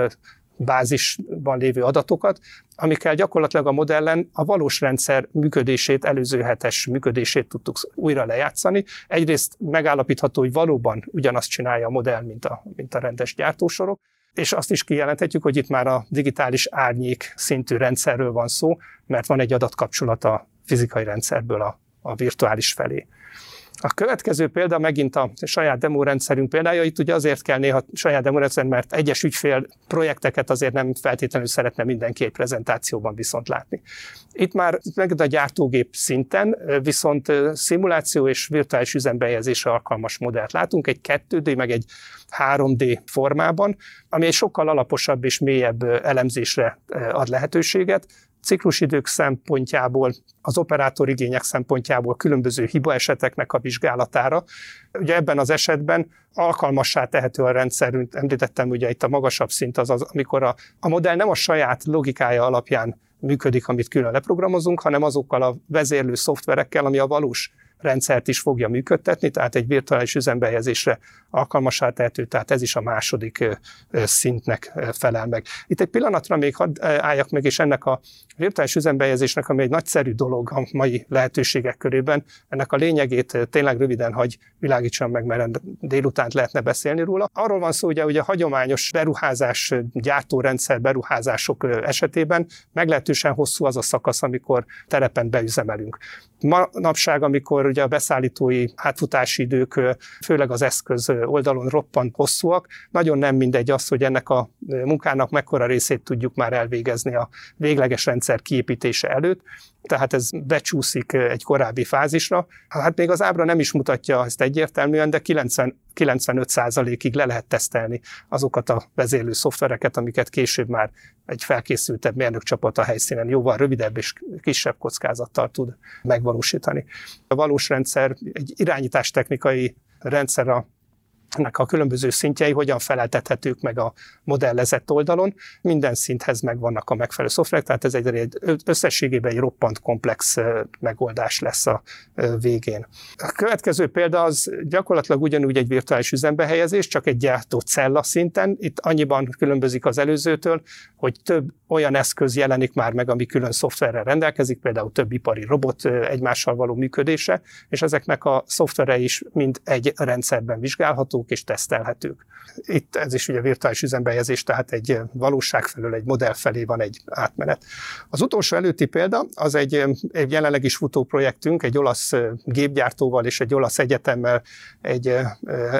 bázisban lévő adatokat, amikkel gyakorlatilag a modellen a valós rendszer működését, előző hetes működését tudtuk újra lejátszani. Egyrészt megállapítható, hogy valóban ugyanazt csinálja a modell, mint a, mint a rendes gyártósorok, és azt is kijelenthetjük, hogy itt már a digitális árnyék szintű rendszerről van szó, mert van egy adatkapcsolat a fizikai rendszerből a, a virtuális felé. A következő példa megint a saját demórendszerünk példája. Itt ugye azért kell néha saját demorendszer, mert egyes ügyfél projekteket azért nem feltétlenül szeretne mindenki egy prezentációban viszont látni. Itt már meg a gyártógép szinten, viszont szimuláció és virtuális üzembejegyzésre alkalmas modellt látunk, egy 2D meg egy 3D formában, ami egy sokkal alaposabb és mélyebb elemzésre ad lehetőséget, ciklusidők szempontjából, az operátor igények szempontjából különböző hibaeseteknek a vizsgálatára. Ugye ebben az esetben alkalmassá tehető a rendszer, említettem ugye itt a magasabb szint az, az amikor a, a modell nem a saját logikája alapján működik, amit külön leprogramozunk, hanem azokkal a vezérlő szoftverekkel, ami a valós rendszert is fogja működtetni, tehát egy virtuális üzembehelyezésre alkalmasá tehető, tehát ez is a második szintnek felel meg. Itt egy pillanatra még hadd álljak meg, és ennek a virtuális üzembehelyezésnek, ami egy nagyszerű dolog a mai lehetőségek körében, ennek a lényegét tényleg röviden hagy világítsam meg, mert délután lehetne beszélni róla. Arról van szó, ugye, hogy a hagyományos beruházás, gyártórendszer beruházások esetében meglehetősen hosszú az a szakasz, amikor terepen beüzemelünk. Manapság, amikor ugye a beszállítói átfutási idők, főleg az eszköz oldalon roppant hosszúak, nagyon nem mindegy az, hogy ennek a munkának mekkora részét tudjuk már elvégezni a végleges rendszer kiépítése előtt, tehát ez becsúszik egy korábbi fázisra. Hát még az ábra nem is mutatja ezt egyértelműen, de 90, 95%-ig le lehet tesztelni azokat a vezérlő szoftvereket, amiket később már egy felkészültebb mérnökcsapat a helyszínen jóval rövidebb és kisebb kockázattal tud megvalósítani. A valós rendszer egy irányítástechnikai rendszer a ennek a különböző szintjei hogyan feleltethetők meg a modellezett oldalon. Minden szinthez megvannak a megfelelő szoftverek, tehát ez egy, összességében egy roppant komplex megoldás lesz a végén. A következő példa az gyakorlatilag ugyanúgy egy virtuális üzembehelyezés, csak egy gyártó cella szinten. Itt annyiban különbözik az előzőtől, hogy több olyan eszköz jelenik már meg, ami külön szoftverrel rendelkezik, például több ipari robot egymással való működése, és ezeknek a szoftvere is mind egy rendszerben vizsgálható, és tesztelhetők. Itt ez is ugye virtuális üzembejezés, tehát egy valóság felől, egy modell felé van egy átmenet. Az utolsó előtti példa az egy, egy jelenleg is futó projektünk, egy olasz gépgyártóval és egy olasz egyetemmel egy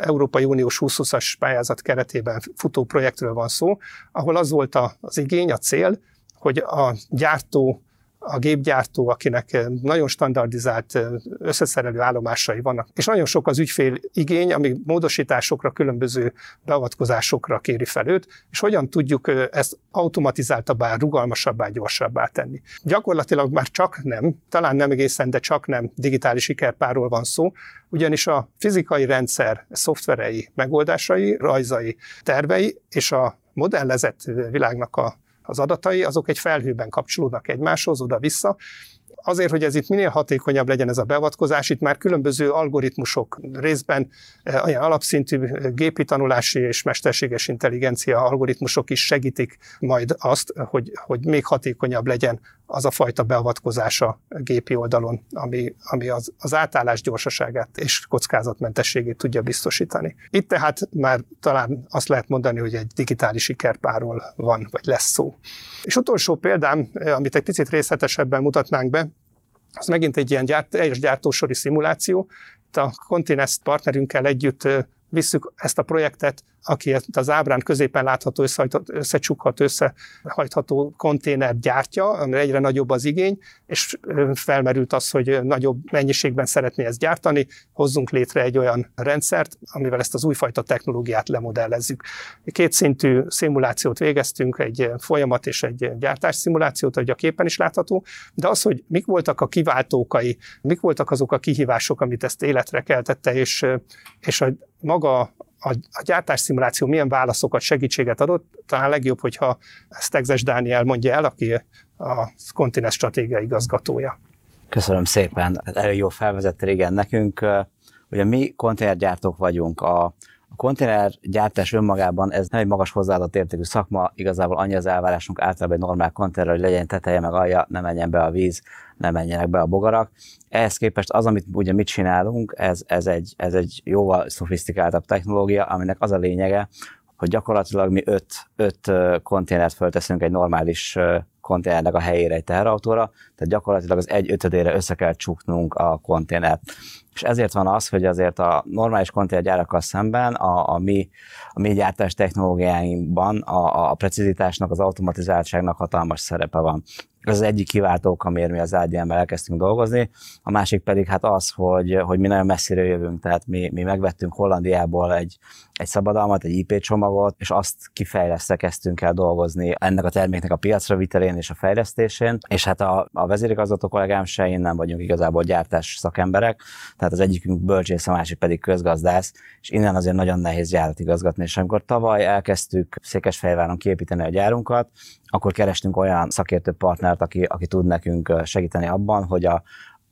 Európai Uniós 2020-as pályázat keretében futó projektről van szó, ahol az volt az igény, a cél, hogy a gyártó a gépgyártó, akinek eh, nagyon standardizált eh, összeszerelő állomásai vannak, és nagyon sok az ügyfél igény, ami módosításokra, különböző beavatkozásokra kéri fel őt, és hogyan tudjuk eh, ezt automatizáltabbá, rugalmasabbá, gyorsabbá tenni. Gyakorlatilag már csak nem, talán nem egészen, de csak nem digitális sikerpárról van szó, ugyanis a fizikai rendszer szoftverei, megoldásai, rajzai, tervei és a modellezett világnak a az adatai, azok egy felhőben kapcsolódnak egymáshoz, oda-vissza, azért, hogy ez itt minél hatékonyabb legyen ez a beavatkozás, itt már különböző algoritmusok részben eh, olyan alapszintű eh, gépi tanulási és mesterséges intelligencia algoritmusok is segítik majd azt, hogy, hogy még hatékonyabb legyen az a fajta beavatkozás a gépi oldalon, ami, ami az, az átállás gyorsaságát és kockázatmentességét tudja biztosítani. Itt tehát már talán azt lehet mondani, hogy egy digitális sikerpáról van, vagy lesz szó. És utolsó példám, amit egy picit részletesebben mutatnánk be, az megint egy ilyen gyárt, teljes gyártósori szimuláció. Itt a Continest partnerünkkel együtt visszük ezt a projektet aki az ábrán középen látható összecsukhat, összehajtható konténert gyártja, amire egyre nagyobb az igény, és felmerült az, hogy nagyobb mennyiségben szeretné ezt gyártani, hozzunk létre egy olyan rendszert, amivel ezt az újfajta technológiát lemodellezzük. Kétszintű szimulációt végeztünk, egy folyamat és egy gyártás szimulációt, hogy a képen is látható, de az, hogy mik voltak a kiváltókai, mik voltak azok a kihívások, amit ezt életre keltette, és, és a maga a, a gyártás szimuláció milyen válaszokat, segítséget adott, talán legjobb, hogyha ezt Tegzes Dániel mondja el, aki a kontinens stratégia igazgatója. Köszönöm szépen, elég jó felvezette igen nekünk. Ugye mi konténergyártók vagyunk, a a konténergyártás önmagában ez nem egy magas hozzáadott értékű szakma, igazából annyi az elvárásunk általában egy normál konténer, hogy legyen teteje meg alja, ne menjen be a víz, ne menjenek be a bogarak. Ehhez képest az, amit ugye mit csinálunk, ez, ez, egy, ez egy jóval szofisztikáltabb technológia, aminek az a lényege, hogy gyakorlatilag mi öt, öt konténert fölteszünk egy normális konténernek a helyére egy teherautóra, tehát gyakorlatilag az egy ötödére össze kell csuknunk a konténert. És ezért van az, hogy azért a normális konténergyárakkal szemben a, a, mi, a mi gyártás technológiáinkban a, a precizitásnak, az automatizáltságnak hatalmas szerepe van. Ez az egyik kiváltók, amiért mi az ADM-mel elkezdtünk dolgozni. A másik pedig hát az, hogy, hogy mi nagyon messziről jövünk, tehát mi, mi megvettünk Hollandiából egy, egy szabadalmat, egy IP csomagot, és azt kifejleszte kezdtünk el dolgozni ennek a terméknek a piacra vitelén és a fejlesztésén. És hát a, a vezérigazgató kollégám se nem vagyunk igazából gyártás szakemberek, tehát az egyikünk bölcsész, a másik pedig közgazdász, és innen azért nagyon nehéz gyárat igazgatni. És amikor tavaly elkezdtük Székesfehérváron kiépíteni a gyárunkat, akkor kerestünk olyan szakértő partnert, aki, aki tud nekünk segíteni abban, hogy a,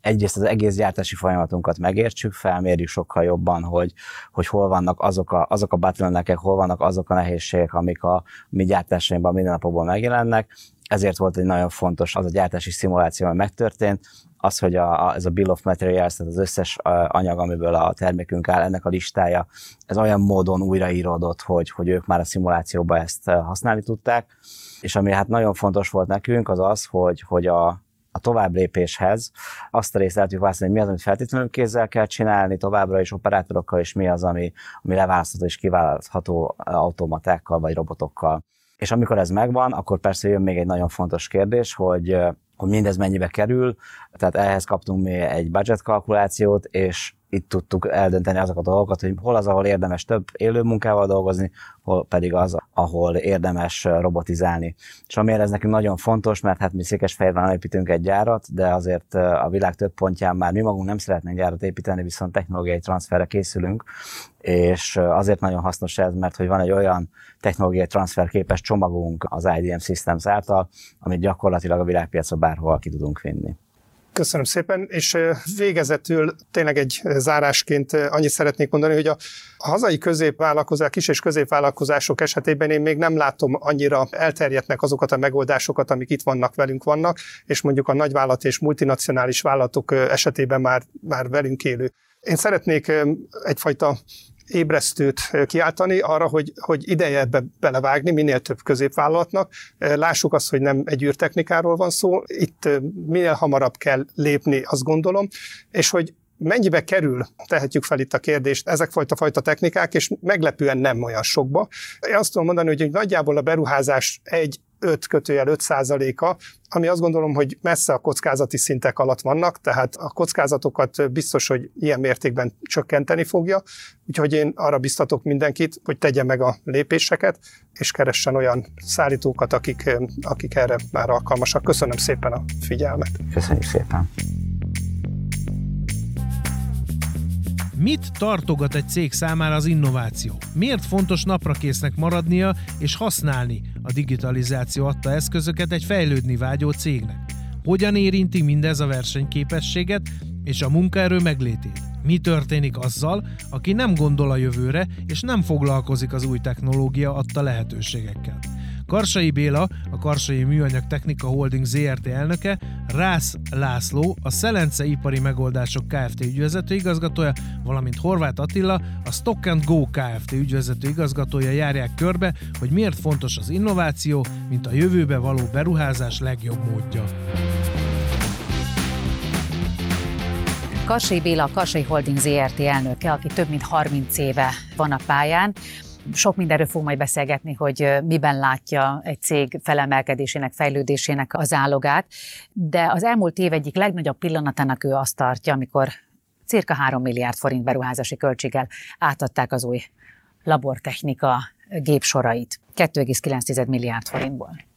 egyrészt az egész gyártási folyamatunkat megértsük, felmérjük sokkal jobban, hogy, hogy hol vannak azok a, azok a bottleneckek, hol vannak azok a nehézségek, amik a mi gyártásainkban minden napokban megjelennek. Ezért volt egy nagyon fontos az a gyártási szimuláció, ami megtörtént, az, hogy a, a, ez a Bill of Materials, tehát az összes anyag, amiből a termékünk áll, ennek a listája, ez olyan módon újraíródott, hogy, hogy ők már a szimulációban ezt használni tudták. És ami hát nagyon fontos volt nekünk, az az, hogy, hogy a, a tovább lépéshez azt a részt el tudjuk választani, hogy mi az, amit feltétlenül kézzel kell csinálni továbbra is operátorokkal, és mi az, ami, ami leválasztható és kiválasztható automatákkal vagy robotokkal. És amikor ez megvan, akkor persze jön még egy nagyon fontos kérdés, hogy hogy mindez mennyibe kerül, tehát ehhez kaptunk mi egy budget kalkulációt, és itt tudtuk eldönteni azokat a dolgokat, hogy hol az, ahol érdemes több élő munkával dolgozni, hol pedig az, ahol érdemes robotizálni. És amiért ez nekünk nagyon fontos, mert hát mi Székesfehérváron építünk egy gyárat, de azért a világ több pontján már mi magunk nem szeretnénk gyárat építeni, viszont technológiai transferre készülünk, és azért nagyon hasznos ez, mert hogy van egy olyan technológiai transferképes csomagunk az IDM Systems által, amit gyakorlatilag a világpiacra bárhol ki tudunk vinni. Köszönöm szépen, és végezetül tényleg egy zárásként annyit szeretnék mondani, hogy a, hazai középvállalkozás, kis és középvállalkozások esetében én még nem látom annyira elterjednek azokat a megoldásokat, amik itt vannak, velünk vannak, és mondjuk a nagyvállalat és multinacionális vállalatok esetében már, már velünk élő. Én szeretnék egyfajta ébresztőt kiáltani arra, hogy, hogy ideje ebbe belevágni minél több középvállalatnak. Lássuk azt, hogy nem egy űrtechnikáról van szó, itt minél hamarabb kell lépni, azt gondolom, és hogy mennyibe kerül, tehetjük fel itt a kérdést, ezek fajta fajta technikák, és meglepően nem olyan sokba. Én azt tudom mondani, hogy nagyjából a beruházás egy 5 kötőjel 5 százaléka, ami azt gondolom, hogy messze a kockázati szintek alatt vannak, tehát a kockázatokat biztos, hogy ilyen mértékben csökkenteni fogja, úgyhogy én arra biztatok mindenkit, hogy tegye meg a lépéseket, és keressen olyan szállítókat, akik, akik erre már alkalmasak. Köszönöm szépen a figyelmet. Köszönjük szépen. Mit tartogat egy cég számára az innováció? Miért fontos naprakésznek maradnia és használni a digitalizáció adta eszközöket egy fejlődni vágyó cégnek? Hogyan érinti mindez a versenyképességet és a munkaerő meglétét? Mi történik azzal, aki nem gondol a jövőre és nem foglalkozik az új technológia adta lehetőségekkel? Karsai Béla, a Karsai Műanyag Technika Holding ZRT elnöke, Rász László, a Szelence Ipari Megoldások Kft. ügyvezető igazgatója, valamint Horváth Attila, a Stock and Go Kft. ügyvezető igazgatója járják körbe, hogy miért fontos az innováció, mint a jövőbe való beruházás legjobb módja. Karsai Béla, a Karsai Holding ZRT elnöke, aki több mint 30 éve van a pályán, Sok mindenről fog majd beszélgetni, hogy miben látja egy cég felemelkedésének, fejlődésének az állogát, de az elmúlt év egyik legnagyobb pillanatának ő azt tartja, amikor cirka 3 milliárd forint beruházási költséggel átadták az új labortechnika gépsorait 2,9 milliárd forintból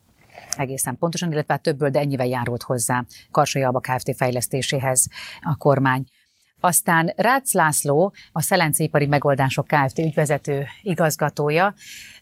egészen pontosan, illetve hát többből, de ennyivel járult hozzá Karsai Alba Kft. fejlesztéséhez a kormány. Aztán Rácz László, a Szelencépari Megoldások Kft. ügyvezető igazgatója,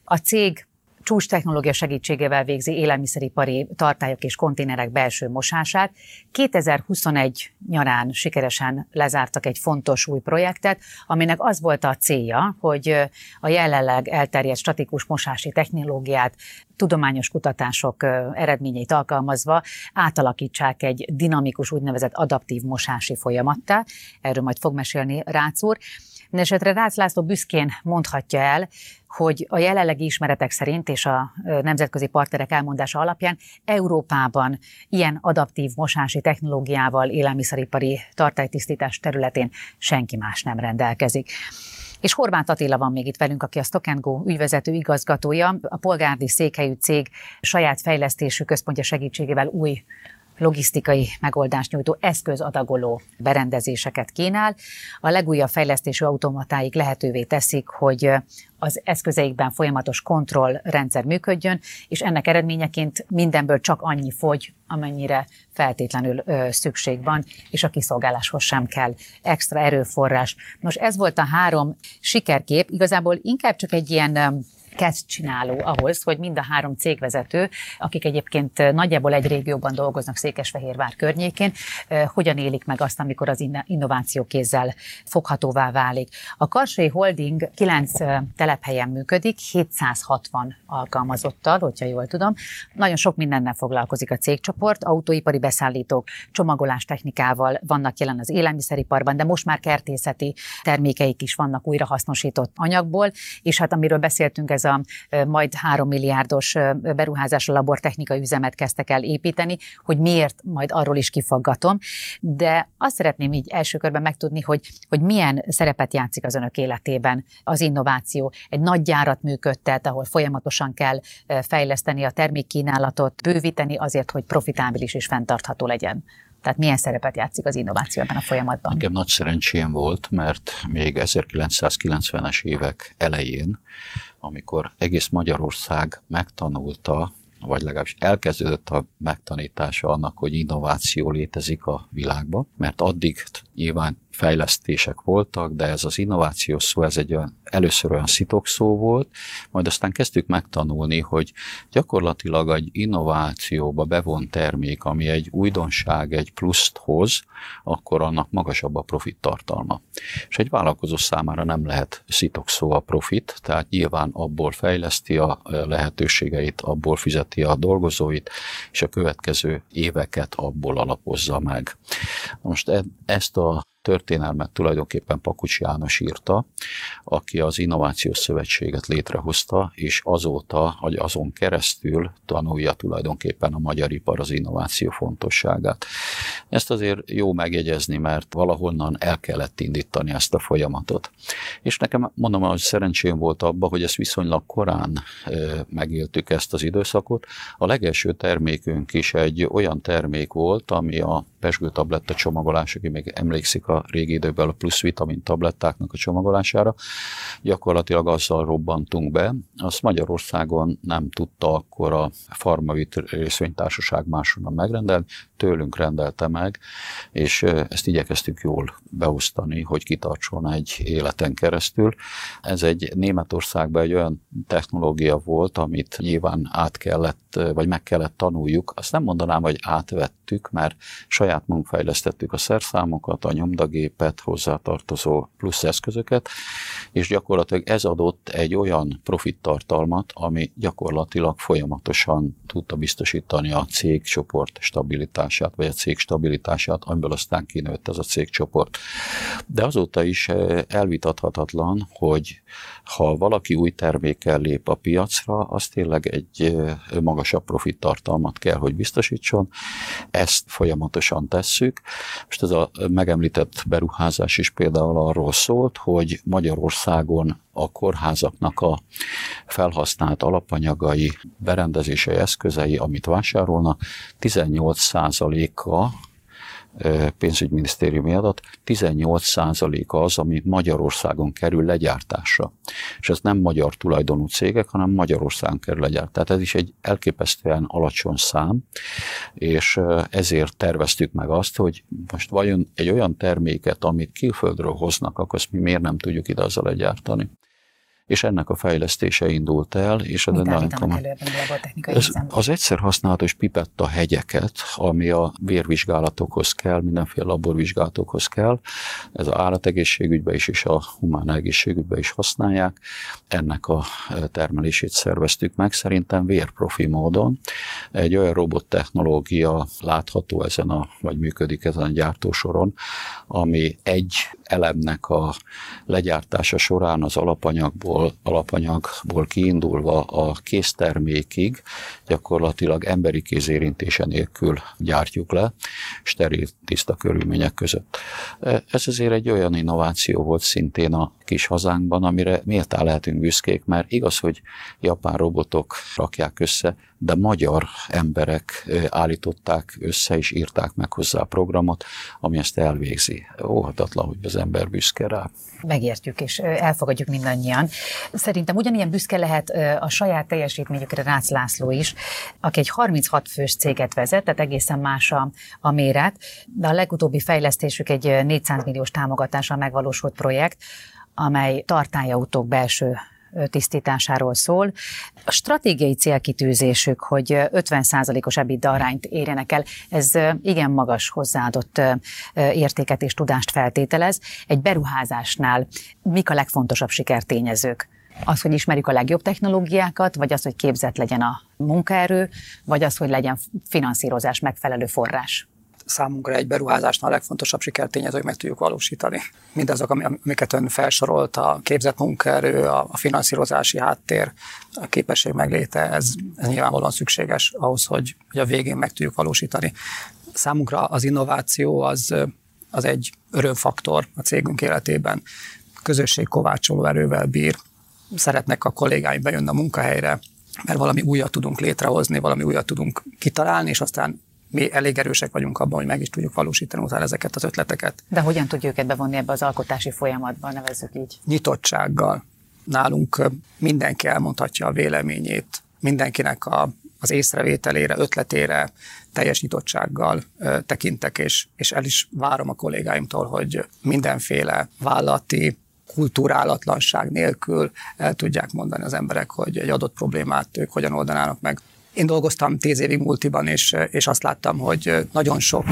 a cég csúcs technológia segítségével végzi élelmiszeripari tartályok és konténerek belső mosását. 2021 nyarán sikeresen lezártak egy fontos új projektet, aminek az volt a célja, hogy a jelenleg elterjedt statikus mosási technológiát tudományos kutatások eredményeit alkalmazva átalakítsák egy dinamikus úgynevezett adaptív mosási folyamattá. Erről majd fog mesélni Rácz úr. Mindenesetre Rácz László büszkén mondhatja el, hogy a jelenlegi ismeretek szerint és a nemzetközi partnerek elmondása alapján Európában ilyen adaptív mosási technológiával élelmiszeripari tartálytisztítás területén senki más nem rendelkezik. És Horváth Attila van még itt velünk, aki a Stock Go ügyvezető igazgatója, a polgárdi székhelyű cég saját fejlesztésű központja segítségével új logisztikai megoldást nyújtó eszközadagoló berendezéseket kínál. A legújabb fejlesztésű automatáik lehetővé teszik, hogy az eszközeikben folyamatos kontrollrendszer működjön, és ennek eredményeként mindenből csak annyi fogy, amennyire feltétlenül ö, szükség van, és a kiszolgáláshoz sem kell extra erőforrás. Nos, ez volt a három sikerkép, igazából inkább csak egy ilyen csináló ahhoz, hogy mind a három cégvezető, akik egyébként nagyjából egy régióban dolgoznak Székesfehérvár környékén, hogyan élik meg azt, amikor az innováció kézzel foghatóvá válik. A Karsai Holding 9 telephelyen működik, 760 alkalmazottal, hogyha jól tudom. Nagyon sok mindennel foglalkozik a cégcsoport, autóipari beszállítók, csomagolás technikával vannak jelen az élelmiszeriparban, de most már kertészeti termékeik is vannak újrahasznosított anyagból, és hát amiről beszéltünk, ez ez a majd 3 milliárdos beruházás a labortechnikai üzemet kezdtek el építeni, hogy miért, majd arról is kifaggatom. De azt szeretném így első körben megtudni, hogy, hogy milyen szerepet játszik az önök életében az innováció. Egy nagy gyárat működtet, ahol folyamatosan kell fejleszteni a termékkínálatot, bővíteni azért, hogy profitábilis és fenntartható legyen. Tehát milyen szerepet játszik az innováció ebben a folyamatban? Nekem nagy szerencsém volt, mert még 1990-es évek elején, amikor egész Magyarország megtanulta vagy legalábbis elkezdődött a megtanítása annak, hogy innováció létezik a világban, mert addig nyilván fejlesztések voltak, de ez az innováció szó, ez egy olyan, először olyan szitok szó volt, majd aztán kezdtük megtanulni, hogy gyakorlatilag egy innovációba bevont termék, ami egy újdonság, egy pluszt hoz, akkor annak magasabb a profit tartalma. És egy vállalkozó számára nem lehet szitok szó a profit, tehát nyilván abból fejleszti a lehetőségeit, abból fizeti a dolgozóit, és a következő éveket abból alapozza meg. Most e, ezt a történelmet tulajdonképpen Pakucs János írta, aki az Innovációs Szövetséget létrehozta, és azóta, hogy azon keresztül tanulja tulajdonképpen a magyar ipar az innováció fontosságát. Ezt azért jó megjegyezni, mert valahonnan el kellett indítani ezt a folyamatot. És nekem mondom, hogy szerencsém volt abban, hogy ezt viszonylag korán megéltük ezt az időszakot. A legelső termékünk is egy olyan termék volt, ami a pesgő tabletta csomagolás, aki még emlékszik a régi időben a plusz vitamin tablettáknak a csomagolására. Gyakorlatilag azzal robbantunk be. Azt Magyarországon nem tudta akkor a Farmavit részvénytársaság máshonnan megrendelni, tőlünk rendelte meg, és ezt igyekeztük jól beosztani, hogy kitartson egy életen keresztül. Ez egy Németországban egy olyan technológia volt, amit nyilván át kellett, vagy meg kellett tanuljuk. Azt nem mondanám, hogy átvettük, mert saját magunk fejlesztettük a szerszámokat, a nyomdagépet, hozzátartozó plusz eszközöket, és gyakorlatilag ez adott egy olyan profit tartalmat, ami gyakorlatilag folyamatosan tudta biztosítani a cégcsoport stabilitását, vagy a cég stabilitását, amiből aztán kinőtt ez a cégcsoport. De azóta is eh, elvitathatatlan, hogy ha valaki új termékkel lép a piacra, az tényleg egy eh, magasabb profit tartalmat kell, hogy biztosítson. Ezt folyamatosan gyorsan tesszük. Most ez a megemlített beruházás is például arról szólt, hogy Magyarországon a kórházaknak a felhasznált alapanyagai, berendezései, eszközei, amit vásárolnak, 18%-a pénzügyminisztériumi adat, 18%-a az, ami Magyarországon kerül legyártásra. És ez nem magyar tulajdonú cégek, hanem Magyarországon kerül legyártásra. Tehát ez is egy elképesztően alacsony szám, és ezért terveztük meg azt, hogy most vajon egy olyan terméket, amit külföldről hoznak, akkor azt mi miért nem tudjuk ide azzal legyártani és ennek a fejlesztése indult el. És Mit nagyon komoly... ez az egyszer használatos pipetta hegyeket, ami a vérvizsgálatokhoz kell, mindenféle laborvizsgálatokhoz kell, ez az állategészségügyben is és a humán egészségügyben is használják. Ennek a termelését szerveztük meg, szerintem vérprofi módon. Egy olyan robot technológia látható ezen a, vagy működik ezen a gyártósoron, ami egy elemnek a legyártása során az alapanyagból, alapanyagból kiindulva a késztermékig gyakorlatilag emberi kézérintése nélkül gyártjuk le, steril, tiszta körülmények között. Ez azért egy olyan innováció volt szintén a kis hazánkban, amire méltán lehetünk büszkék, mert igaz, hogy japán robotok rakják össze, de magyar emberek állították össze és írták meg hozzá a programot, ami ezt elvégzi. Óhatatlan, hogy az ember büszke rá. Megértjük és elfogadjuk mindannyian. Szerintem ugyanilyen büszke lehet a saját teljesítményükre Rácz László is, aki egy 36 fős céget vezet, tehát egészen más a, a méret, de a legutóbbi fejlesztésük egy 400 milliós támogatással megvalósult projekt, amely tartályautók belső tisztításáról szól. A stratégiai célkitűzésük, hogy 50%-os EBITDA arányt érjenek el, ez igen magas hozzáadott értéket és tudást feltételez. Egy beruházásnál mik a legfontosabb sikertényezők? Az, hogy ismerjük a legjobb technológiákat, vagy az, hogy képzett legyen a munkaerő, vagy az, hogy legyen finanszírozás megfelelő forrás? Számunkra egy beruházásnál a legfontosabb sikertényező, hogy meg tudjuk valósítani. Mindazok, amiket ön felsorolt, a képzett munkaerő, a finanszírozási háttér, a képesség megléte, ez, ez nyilvánvalóan szükséges ahhoz, hogy, hogy a végén meg tudjuk valósítani. Számunkra az innováció az, az egy örömfaktor a cégünk életében. Közösség kovácsoló erővel bír, szeretnek a kollégáim bejönni a munkahelyre, mert valami újat tudunk létrehozni, valami újat tudunk kitalálni, és aztán mi elég erősek vagyunk abban, hogy meg is tudjuk valósítani utána ezeket az ötleteket. De hogyan tudjuk őket bevonni ebbe az alkotási folyamatba, nevezzük így? Nyitottsággal. Nálunk mindenki elmondhatja a véleményét, mindenkinek a, az észrevételére, ötletére teljes nyitottsággal ö, tekintek, és, és el is várom a kollégáimtól, hogy mindenféle vállati kulturálatlanság nélkül el tudják mondani az emberek, hogy egy adott problémát ők hogyan oldanának meg. Én dolgoztam tíz évig multiban, és, és azt láttam, hogy nagyon sok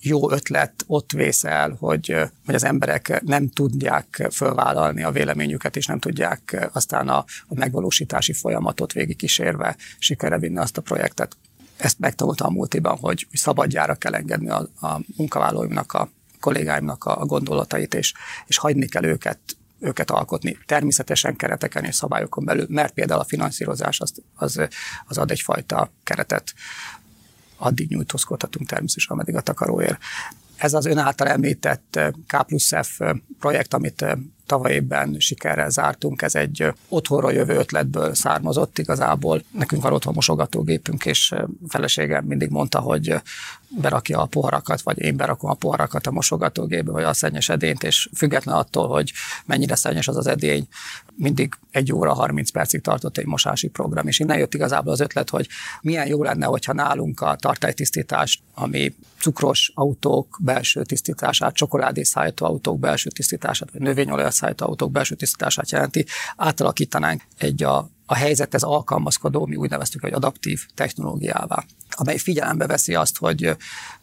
jó ötlet ott vészel, hogy, hogy az emberek nem tudják fölvállalni a véleményüket, és nem tudják aztán a, a megvalósítási folyamatot végigkísérve sikerre vinni azt a projektet. Ezt megtanultam a multiban, hogy szabadjára kell engedni a, a munkavállalóimnak, a kollégáimnak a gondolatait, és, és hagyni kell őket őket alkotni, természetesen kereteken és szabályokon belül, mert például a finanszírozás az, az, az ad egyfajta keretet. Addig nyújtózkodhatunk természetesen, ameddig a takaróért. Ez az ön által említett K plusz F projekt, amit tavaly évben sikerrel zártunk, ez egy otthonról jövő ötletből származott igazából. Nekünk van otthon mosogatógépünk, és feleségem mindig mondta, hogy berakja a poharakat, vagy én berakom a poharakat a mosogatógépbe, vagy a szennyes edényt, és független attól, hogy mennyire szennyes az az edény, mindig egy óra 30 percig tartott egy mosási program, és innen jött igazából az ötlet, hogy milyen jó lenne, hogyha nálunk a tartálytisztítás, ami cukros autók belső tisztítását, csokoládés szállító autók belső tisztítását, vagy növényolaj szállító autók belső tisztítását jelenti, átalakítanánk egy a, a helyzethez alkalmazkodó, mi úgy neveztük, hogy adaptív technológiává, amely figyelembe veszi azt, hogy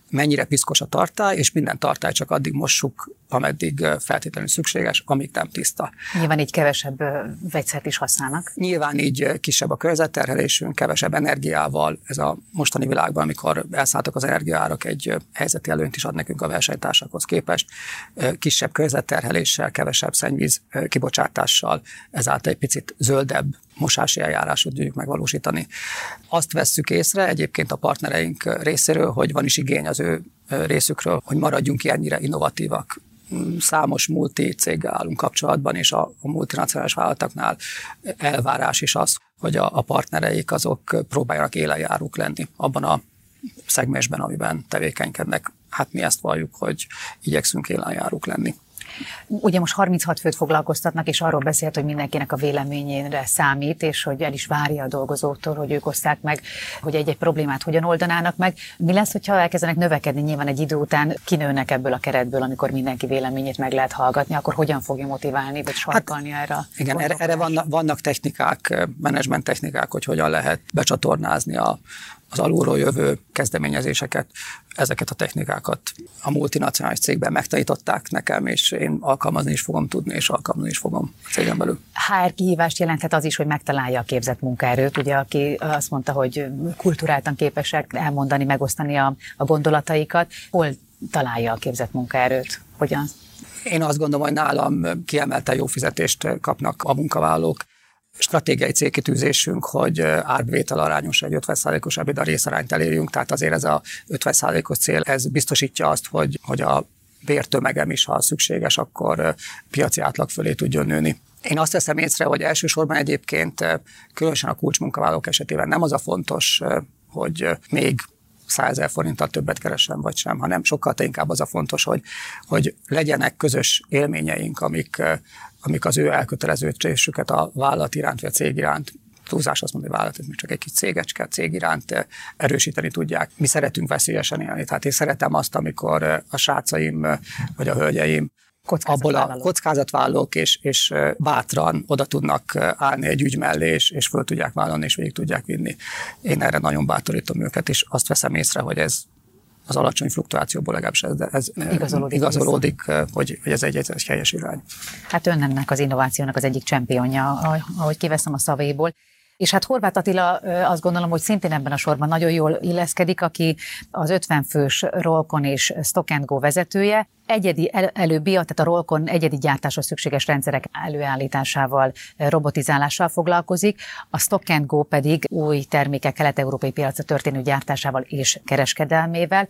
mennyire piszkos a tartály, és minden tartály csak addig mossuk, ameddig feltétlenül szükséges, amíg nem tiszta. Nyilván így kevesebb vegyszert is használnak. Nyilván így kisebb a körzetterhelésünk, kevesebb energiával. Ez a mostani világban, amikor elszálltak az energiaárak, egy helyzeti előnyt is ad nekünk a versenytársakhoz képest. Kisebb körzetterheléssel, kevesebb szennyvíz kibocsátással, ezáltal egy picit zöldebb mosási eljárásot tudjuk megvalósítani. Azt vesszük észre egyébként a partnereink részéről, hogy van is igény az ő részükről, hogy maradjunk ennyire innovatívak. Számos multi céggel állunk kapcsolatban, és a, multinacionális vállalatoknál elvárás is az, hogy a, partnereik azok próbáljanak élenjárók lenni abban a szegmensben, amiben tevékenykednek. Hát mi ezt valljuk, hogy igyekszünk élenjárók lenni. Ugye most 36 főt foglalkoztatnak, és arról beszélt, hogy mindenkinek a véleményére számít, és hogy el is várja a dolgozóktól, hogy ők oszták meg, hogy egy-egy problémát hogyan oldanának meg. Mi lesz, hogyha elkezdenek növekedni? Nyilván egy idő után kinőnek ebből a keretből, amikor mindenki véleményét meg lehet hallgatni, akkor hogyan fogja motiválni, vagy sarkalni hát, erre? Igen, erre, erre vannak, vannak technikák, menedzsment technikák, hogy hogyan lehet becsatornázni a, az alulról jövő kezdeményezéseket, ezeket a technikákat a multinacionális cégben megtanították nekem, és én alkalmazni is fogom tudni, és alkalmazni is fogom a cégem belül. HR kihívást jelenthet az is, hogy megtalálja a képzett munkaerőt, ugye, aki azt mondta, hogy kulturáltan képesek elmondani, megosztani a, a gondolataikat. Hol találja a képzett munkaerőt? Hogyan? Én azt gondolom, hogy nálam kiemelte jó fizetést kapnak a munkavállalók stratégiai célkitűzésünk, hogy árbevétel arányos egy 50%-os EBITDA részarányt elérjünk, tehát azért ez a 50%-os cél, ez biztosítja azt, hogy, hogy a bértömegem is, ha szükséges, akkor piaci átlag fölé tudjon nőni. Én azt veszem észre, hogy elsősorban egyébként különösen a kulcsmunkavállalók esetében nem az a fontos, hogy még 100 ezer forinttal többet keresem, vagy sem, hanem sokkal inkább az a fontos, hogy, hogy legyenek közös élményeink, amik, amik az ő elköteleződésüket a vállalat iránt, vagy a cég iránt túlzás azt mondani, hogy vállalat, ez még csak egy kis cégecske, cég iránt erősíteni tudják. Mi szeretünk veszélyesen élni. Tehát én szeretem azt, amikor a srácaim vagy a hölgyeim abból a kockázatvállalók és, és bátran oda tudnak állni egy ügy mellé, és, és föl tudják vállalni, és végig tudják vinni. Én erre nagyon bátorítom őket, és azt veszem észre, hogy ez az alacsony fluktuációból legalábbis ez, ez igazolódik, igazolódik hogy, hogy ez egy, egy, egy helyes irány. Hát önnek az innovációnak az egyik csempionja, ahogy kiveszem a szavéból. És hát Horváth Attila azt gondolom, hogy szintén ebben a sorban nagyon jól illeszkedik, aki az 50 fős Rolcon és Stock Go vezetője. Egyedi el- előbbi, tehát a Rolcon egyedi gyártáshoz szükséges rendszerek előállításával, robotizálással foglalkozik, a Stock Go pedig új termékek kelet-európai piacra történő gyártásával és kereskedelmével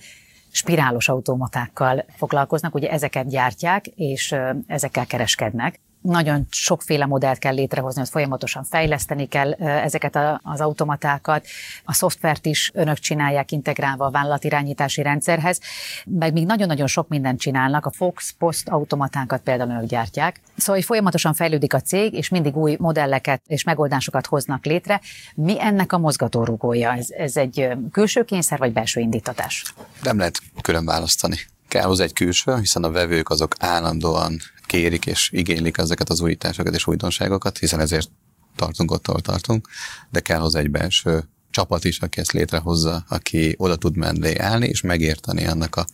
spirálos automatákkal foglalkoznak, ugye ezeket gyártják, és ezekkel kereskednek nagyon sokféle modellt kell létrehozni, hogy folyamatosan fejleszteni kell ezeket az automatákat. A szoftvert is önök csinálják integrálva a vállalatirányítási rendszerhez, meg még nagyon-nagyon sok mindent csinálnak. A Fox Post automatákat például önök gyártják. Szóval, hogy folyamatosan fejlődik a cég, és mindig új modelleket és megoldásokat hoznak létre. Mi ennek a mozgatórugója? Ez, ez egy külső kényszer, vagy belső indítatás? Nem lehet külön választani kell hozzá egy külső, hiszen a vevők azok állandóan kérik és igénylik ezeket az újításokat és újdonságokat, hiszen ezért tartunk ott, ahol tartunk, de kell hozzá egy belső csapat is, aki ezt létrehozza, aki oda tud menni állni és megérteni annak a,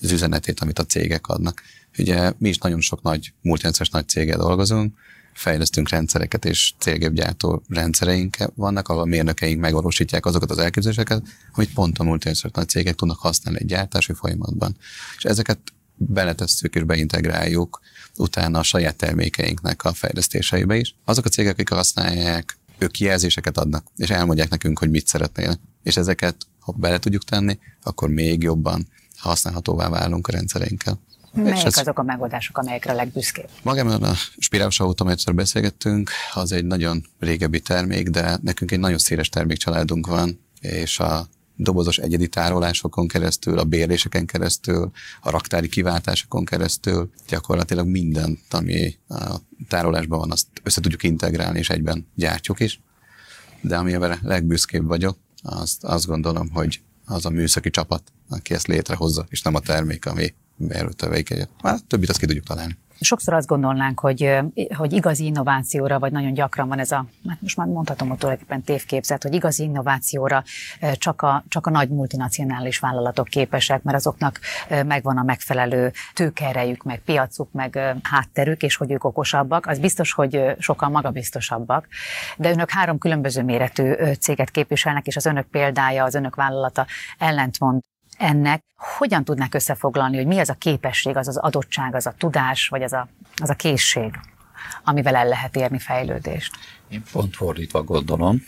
az üzenetét, amit a cégek adnak. Ugye mi is nagyon sok nagy multinacionális nagy céggel dolgozunk, fejlesztünk rendszereket és célgépgyártó rendszereink vannak, ahol a mérnökeink megvalósítják azokat az elképzeléseket, amit pont a multinacionális nagy cégek tudnak használni egy gyártási folyamatban. És ezeket beletesszük és beintegráljuk utána a saját termékeinknek a fejlesztéseibe is. Azok a cégek, akik használják, ők jelzéseket adnak, és elmondják nekünk, hogy mit szeretnél. És ezeket, ha bele tudjuk tenni, akkor még jobban használhatóvá válunk a rendszereinkkel. Melyek ez azok a megoldások, amelyekre a legbüszkébb? Magában a spirálos autó, amelyet beszélgettünk, az egy nagyon régebbi termék, de nekünk egy nagyon széles termékcsaládunk van, és a dobozos egyedi tárolásokon keresztül, a bérléseken keresztül, a raktári kiváltásokon keresztül, gyakorlatilag mindent, ami a tárolásban van, azt össze tudjuk integrálni, és egyben gyártjuk is. De ami a legbüszkébb vagyok, azt, azt gondolom, hogy az a műszaki csapat, aki ezt létrehozza, és nem a termék, ami erről tevékenyed. Hát többit azt ki tudjuk találni. Sokszor azt gondolnánk, hogy, hogy igazi innovációra, vagy nagyon gyakran van ez a, hát most már mondhatom, hogy tulajdonképpen tévképzet, hogy igazi innovációra csak a, csak a nagy multinacionális vállalatok képesek, mert azoknak megvan a megfelelő tőkerejük, meg piacuk, meg hátterük, és hogy ők okosabbak. Az biztos, hogy sokkal magabiztosabbak, de önök három különböző méretű céget képviselnek, és az önök példája, az önök vállalata ellentmond ennek hogyan tudnák összefoglalni, hogy mi az a képesség, az az adottság, az a tudás, vagy az a, az a készség, amivel el lehet érni fejlődést? Én pont fordítva gondolom.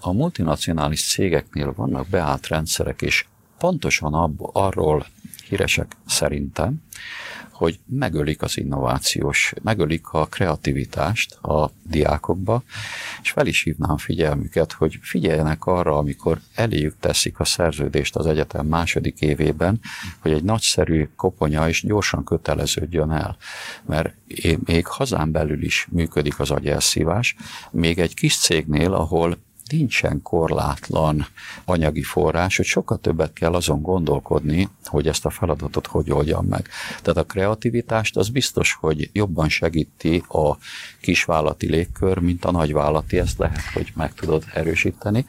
A multinacionális cégeknél vannak beállt rendszerek és pontosan abból, arról híresek szerintem, hogy megölik az innovációs, megölik a kreativitást a diákokba, és fel is hívnám figyelmüket, hogy figyeljenek arra, amikor eléjük teszik a szerződést az egyetem második évében, hogy egy nagyszerű koponya is gyorsan köteleződjön el. Mert még hazán belül is működik az agyelszívás, még egy kis cégnél, ahol nincsen korlátlan anyagi forrás, hogy sokkal többet kell azon gondolkodni, hogy ezt a feladatot hogy oldjam meg. Tehát a kreativitást az biztos, hogy jobban segíti a kisvállalati légkör, mint a nagyvállalati, ezt lehet, hogy meg tudod erősíteni.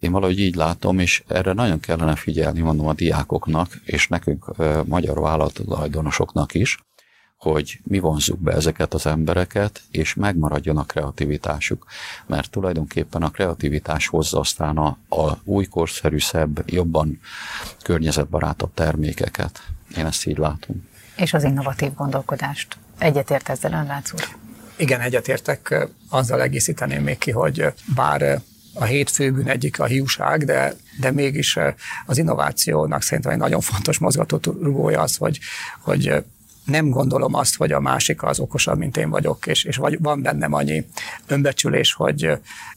Én valahogy így látom, és erre nagyon kellene figyelni, mondom a diákoknak, és nekünk magyar vállalatulajdonosoknak is, hogy mi vonzuk be ezeket az embereket, és megmaradjon a kreativitásuk. Mert tulajdonképpen a kreativitás hozza aztán a, a új korszerű, szebb, jobban környezetbarátabb termékeket. Én ezt így látom. És az innovatív gondolkodást. Egyetért ezzel ön, Rácz úr? Igen, egyetértek. Azzal egészíteném még ki, hogy bár a hét főbűn egyik a hiúság, de, de mégis az innovációnak szerintem egy nagyon fontos mozgatórugója az, hogy, hogy nem gondolom azt, hogy a másik az okosabb, mint én vagyok, és, és vagy, van bennem annyi önbecsülés, hogy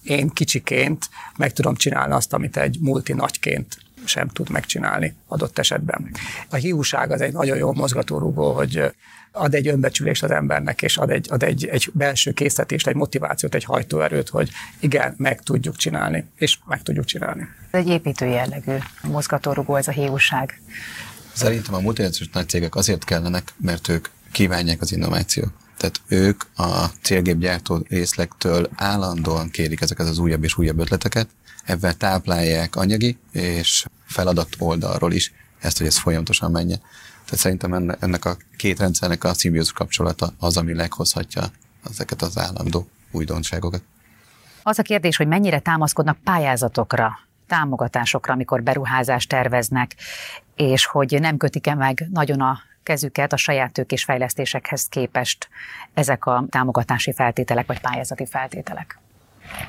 én kicsiként meg tudom csinálni azt, amit egy multi nagyként sem tud megcsinálni adott esetben. A hiúság az egy nagyon jó mozgatórugó, hogy ad egy önbecsülést az embernek, és ad egy, ad egy, egy belső készítést, egy motivációt, egy hajtóerőt, hogy igen, meg tudjuk csinálni, és meg tudjuk csinálni. Ez egy építő jellegű mozgatórugó ez a hiúság. Szerintem a multinacionális nagy cégek azért kellenek, mert ők kívánják az innovációt. Tehát ők a célgépgyártó részlektől állandóan kérik ezeket az újabb és újabb ötleteket, ebben táplálják anyagi és feladat oldalról is ezt, hogy ez folyamatosan menjen. Tehát szerintem ennek a két rendszernek a szimbiózus kapcsolata az, ami leghozhatja ezeket az állandó újdonságokat. Az a kérdés, hogy mennyire támaszkodnak pályázatokra támogatásokra, amikor beruházást terveznek, és hogy nem kötik-e meg nagyon a kezüket a saját tőkés fejlesztésekhez képest ezek a támogatási feltételek vagy pályázati feltételek?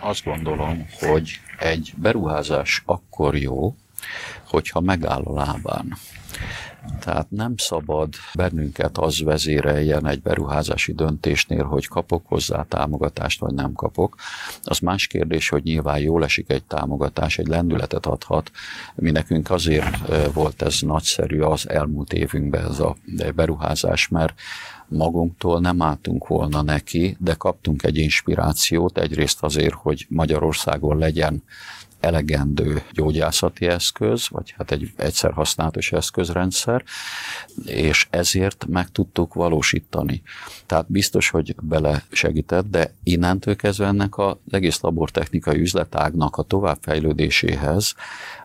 Azt gondolom, hogy egy beruházás akkor jó, hogyha megáll a lábán. Tehát nem szabad bennünket az vezéreljen egy beruházási döntésnél, hogy kapok hozzá támogatást, vagy nem kapok. Az más kérdés, hogy nyilván jól esik egy támogatás, egy lendületet adhat. Mi nekünk azért volt ez nagyszerű az elmúlt évünkben ez a beruházás, mert magunktól nem álltunk volna neki, de kaptunk egy inspirációt, egyrészt azért, hogy Magyarországon legyen elegendő gyógyászati eszköz, vagy hát egy egyszer használatos eszközrendszer, és ezért meg tudtuk valósítani. Tehát biztos, hogy bele segített, de innentől kezdve ennek az egész labortechnikai üzletágnak a továbbfejlődéséhez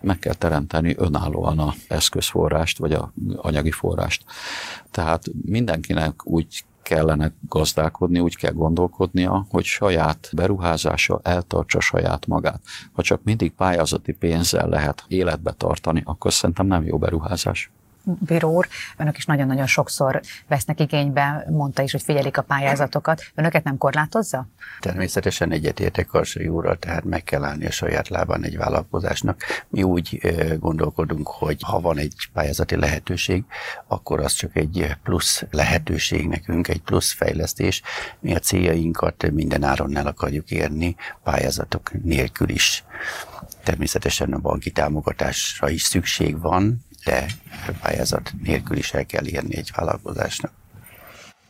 meg kell teremteni önállóan a eszközforrást, vagy a anyagi forrást. Tehát mindenkinek úgy kellene gazdálkodni, úgy kell gondolkodnia, hogy saját beruházása eltartsa saját magát. Ha csak mindig pályázati pénzzel lehet életbe tartani, akkor szerintem nem jó beruházás bíró úr, önök is nagyon-nagyon sokszor vesznek igénybe, mondta is, hogy figyelik a pályázatokat. Önöket nem korlátozza? Természetesen egyetértek Karsai úrral, tehát meg kell állni a saját lábán egy vállalkozásnak. Mi úgy gondolkodunk, hogy ha van egy pályázati lehetőség, akkor az csak egy plusz lehetőség nekünk, egy plusz fejlesztés. Mi a céljainkat minden áron el akarjuk érni, pályázatok nélkül is. Természetesen a banki támogatásra is szükség van, de pályázat nélkül is el kell érni egy vállalkozásnak.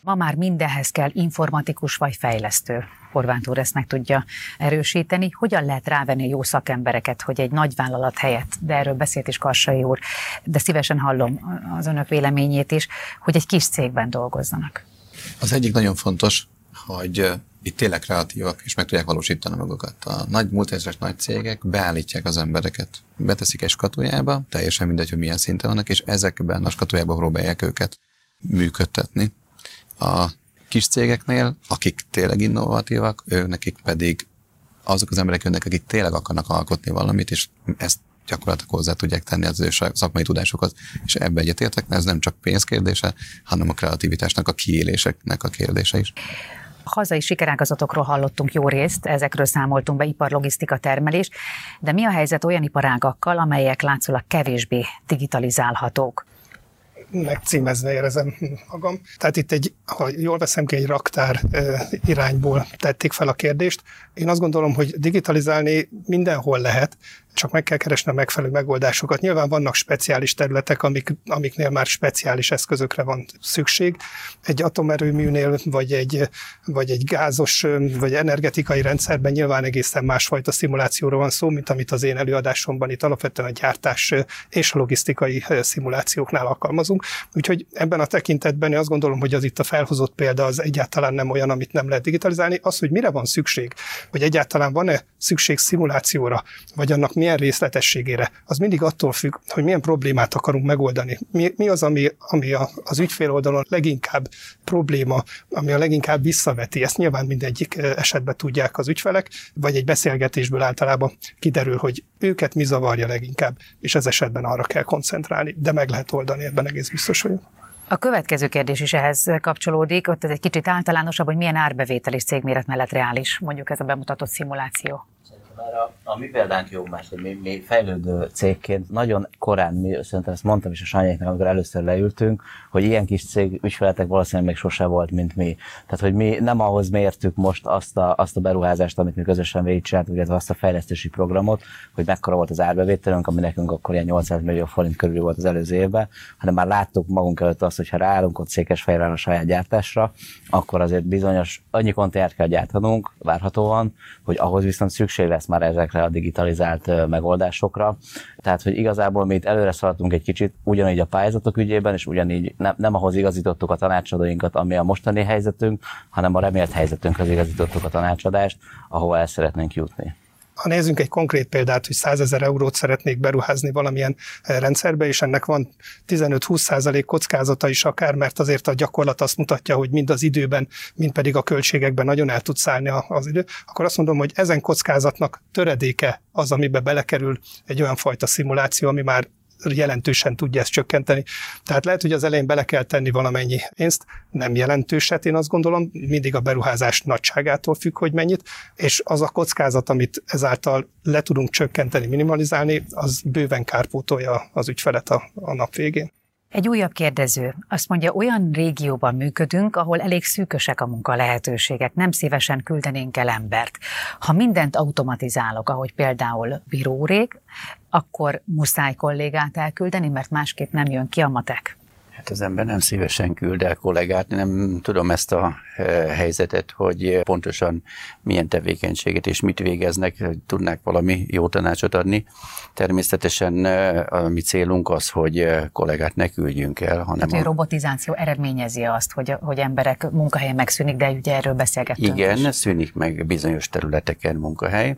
Ma már mindenhez kell informatikus vagy fejlesztő. Horváth úr ezt meg tudja erősíteni. Hogyan lehet rávenni a jó szakembereket, hogy egy nagy vállalat helyett, de erről beszélt is Karsai úr, de szívesen hallom az önök véleményét is, hogy egy kis cégben dolgozzanak. Az egyik nagyon fontos, hogy itt tényleg kreatívak, és meg tudják valósítani magukat. A nagy multinacionális nagy cégek beállítják az embereket, beteszik egy skatujába, teljesen mindegy, hogy milyen szinten vannak, és ezekben a skatujába próbálják őket működtetni. A kis cégeknél, akik tényleg innovatívak, ők nekik pedig azok az emberek jönnek, akik tényleg akarnak alkotni valamit, és ezt gyakorlatilag hozzá tudják tenni az ő szakmai tudásokat, és ebbe egyetértek, mert ez nem csak pénz kérdése, hanem a kreativitásnak, a kiéléseknek a kérdése is. Hazai sikerágazatokról hallottunk jó részt, ezekről számoltunk be, iparlogisztika termelés, de mi a helyzet olyan iparágakkal, amelyek látszólag kevésbé digitalizálhatók? megcímezve érzem magam. Tehát itt egy, ha jól veszem ki, egy raktár irányból tették fel a kérdést. Én azt gondolom, hogy digitalizálni mindenhol lehet, csak meg kell keresni a megfelelő megoldásokat. Nyilván vannak speciális területek, amik, amiknél már speciális eszközökre van szükség. Egy atomerőműnél, vagy egy, vagy egy gázos, vagy energetikai rendszerben nyilván egészen másfajta szimulációról van szó, mint amit az én előadásomban itt alapvetően a gyártás és a logisztikai szimulációknál alkalmazunk. Úgyhogy ebben a tekintetben én azt gondolom, hogy az itt a felhozott példa az egyáltalán nem olyan, amit nem lehet digitalizálni. Az, hogy mire van szükség, hogy egyáltalán van-e szükség szimulációra, vagy annak mi milyen részletességére, az mindig attól függ, hogy milyen problémát akarunk megoldani. Mi, mi az, ami, ami a, az ügyfél oldalon leginkább probléma, ami a leginkább visszaveti. Ezt nyilván mindegyik esetben tudják az ügyfelek, vagy egy beszélgetésből általában kiderül, hogy őket mi zavarja leginkább, és ez esetben arra kell koncentrálni, de meg lehet oldani, ebben egész biztos vagyok. A következő kérdés is ehhez kapcsolódik, ott ez egy kicsit általánosabb, hogy milyen árbevétel és cégméret mellett reális, mondjuk ez a bemutatott szimuláció. Már a, a mi példánk jó más, hogy mi, mi fejlődő cégként nagyon korán, mi, szerintem ezt mondtam is a Sanyéknak, amikor először leültünk, hogy ilyen kis cég ügyfeletek valószínűleg még sose volt, mint mi. Tehát, hogy mi nem ahhoz mértük most azt a, azt a beruházást, amit mi közösen végigcsináltunk, illetve azt a fejlesztési programot, hogy mekkora volt az árbevételünk, ami nekünk akkor ilyen 800 millió forint körül volt az előző évben, hanem már láttuk magunk előtt azt, hogy ha ráállunk ott Székesfehérre a saját gyártásra, akkor azért bizonyos annyi konténert kell gyártanunk, várhatóan, hogy ahhoz viszont szükség lesz már ezekre a digitalizált megoldásokra. Tehát, hogy igazából mi itt előre szaladtunk egy kicsit, ugyanígy a pályázatok ügyében, és ugyanígy nem, nem ahhoz igazítottuk a tanácsadóinkat, ami a mostani helyzetünk, hanem a remélt helyzetünkhöz igazítottuk a tanácsadást, ahova el szeretnénk jutni ha nézzünk egy konkrét példát, hogy 100 ezer eurót szeretnék beruházni valamilyen eh, rendszerbe, és ennek van 15-20 százalék kockázata is akár, mert azért a gyakorlat azt mutatja, hogy mind az időben, mind pedig a költségekben nagyon el tud szállni az idő, akkor azt mondom, hogy ezen kockázatnak töredéke az, amibe belekerül egy olyan fajta szimuláció, ami már jelentősen tudja ezt csökkenteni. Tehát lehet, hogy az elején bele kell tenni valamennyi pénzt, nem jelentőset, én azt gondolom, mindig a beruházás nagyságától függ, hogy mennyit, és az a kockázat, amit ezáltal le tudunk csökkenteni, minimalizálni, az bőven kárpótolja az ügyfelet a, a nap végén. Egy újabb kérdező azt mondja, olyan régióban működünk, ahol elég szűkösek a munka lehetőségek, nem szívesen küldenénk el embert. Ha mindent automatizálok, ahogy például bírórég, akkor muszáj kollégát elküldeni, mert másképp nem jön ki a matek. Hát az ember nem szívesen küld el kollégát, nem tudom ezt a eh, helyzetet, hogy pontosan milyen tevékenységet és mit végeznek, tudnák valami jó tanácsot adni. Természetesen eh, a mi célunk az, hogy eh, kollégát ne küldjünk el, hanem... Tehát, a robotizáció eredményezi azt, hogy, hogy emberek munkahelye megszűnik, de ugye erről beszélgettünk Igen, is. szűnik meg bizonyos területeken munkahely,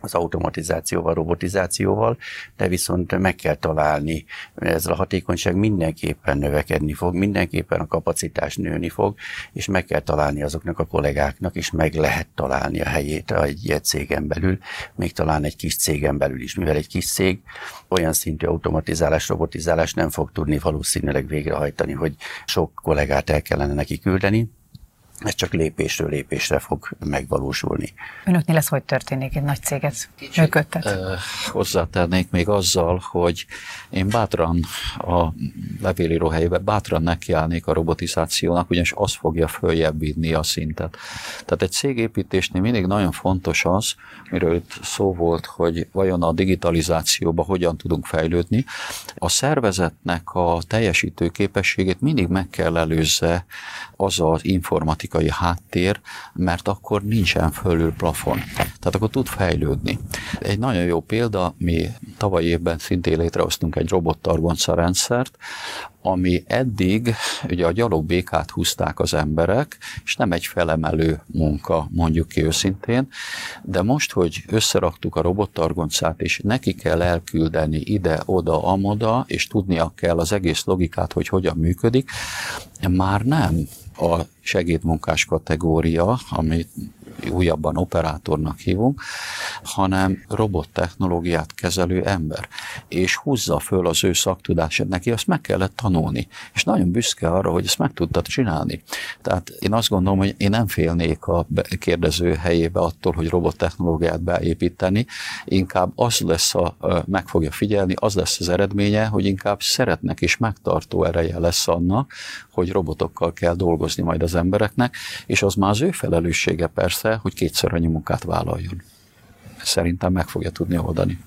az automatizációval, robotizációval, de viszont meg kell találni, ezzel a hatékonyság mindenképpen növekedni fog, mindenképpen a kapacitás nőni fog, és meg kell találni azoknak a kollégáknak, és meg lehet találni a helyét egy cégen belül, még talán egy kis cégen belül is, mivel egy kis cég olyan szintű automatizálás, robotizálás nem fog tudni valószínűleg végrehajtani, hogy sok kollégát el kellene neki küldeni, ez csak lépésről lépésre fog megvalósulni. Önöknél ez hogy történik, egy nagy céget működtet? Uh, hozzátennék még azzal, hogy én bátran a levélíró helyében bátran nekiállnék a robotizációnak, ugyanis az fogja följebb vinni a szintet. Tehát egy cégépítésnél mindig nagyon fontos az, miről itt szó volt, hogy vajon a digitalizációba hogyan tudunk fejlődni. A szervezetnek a teljesítő képességét mindig meg kell előzze az az informatikai háttér, mert akkor nincsen fölül plafon. Tehát akkor tud fejlődni. Egy nagyon jó példa, mi tavaly évben szintén létrehoztunk egy robottargonca rendszert, ami eddig ugye a gyalogbékát húzták az emberek, és nem egy felemelő munka, mondjuk ki őszintén, de most, hogy összeraktuk a robottargoncát, és neki kell elküldeni ide, oda, amoda, és tudnia kell az egész logikát, hogy hogyan működik, már nem a segédmunkás kategória, ami újabban operátornak hívunk, hanem robot technológiát kezelő ember, és húzza föl az ő szaktudását, neki azt meg kellett tanulni, és nagyon büszke arra, hogy ezt meg tudtad csinálni. Tehát én azt gondolom, hogy én nem félnék a kérdező helyébe attól, hogy robot technológiát beépíteni, inkább az lesz, a, meg fogja figyelni, az lesz az eredménye, hogy inkább szeretnek és megtartó ereje lesz annak, hogy robotokkal kell dolgozni majd az embereknek, és az már az ő felelőssége persze, hogy kétszer annyi munkát vállaljon. Szerintem meg fogja tudni oldani.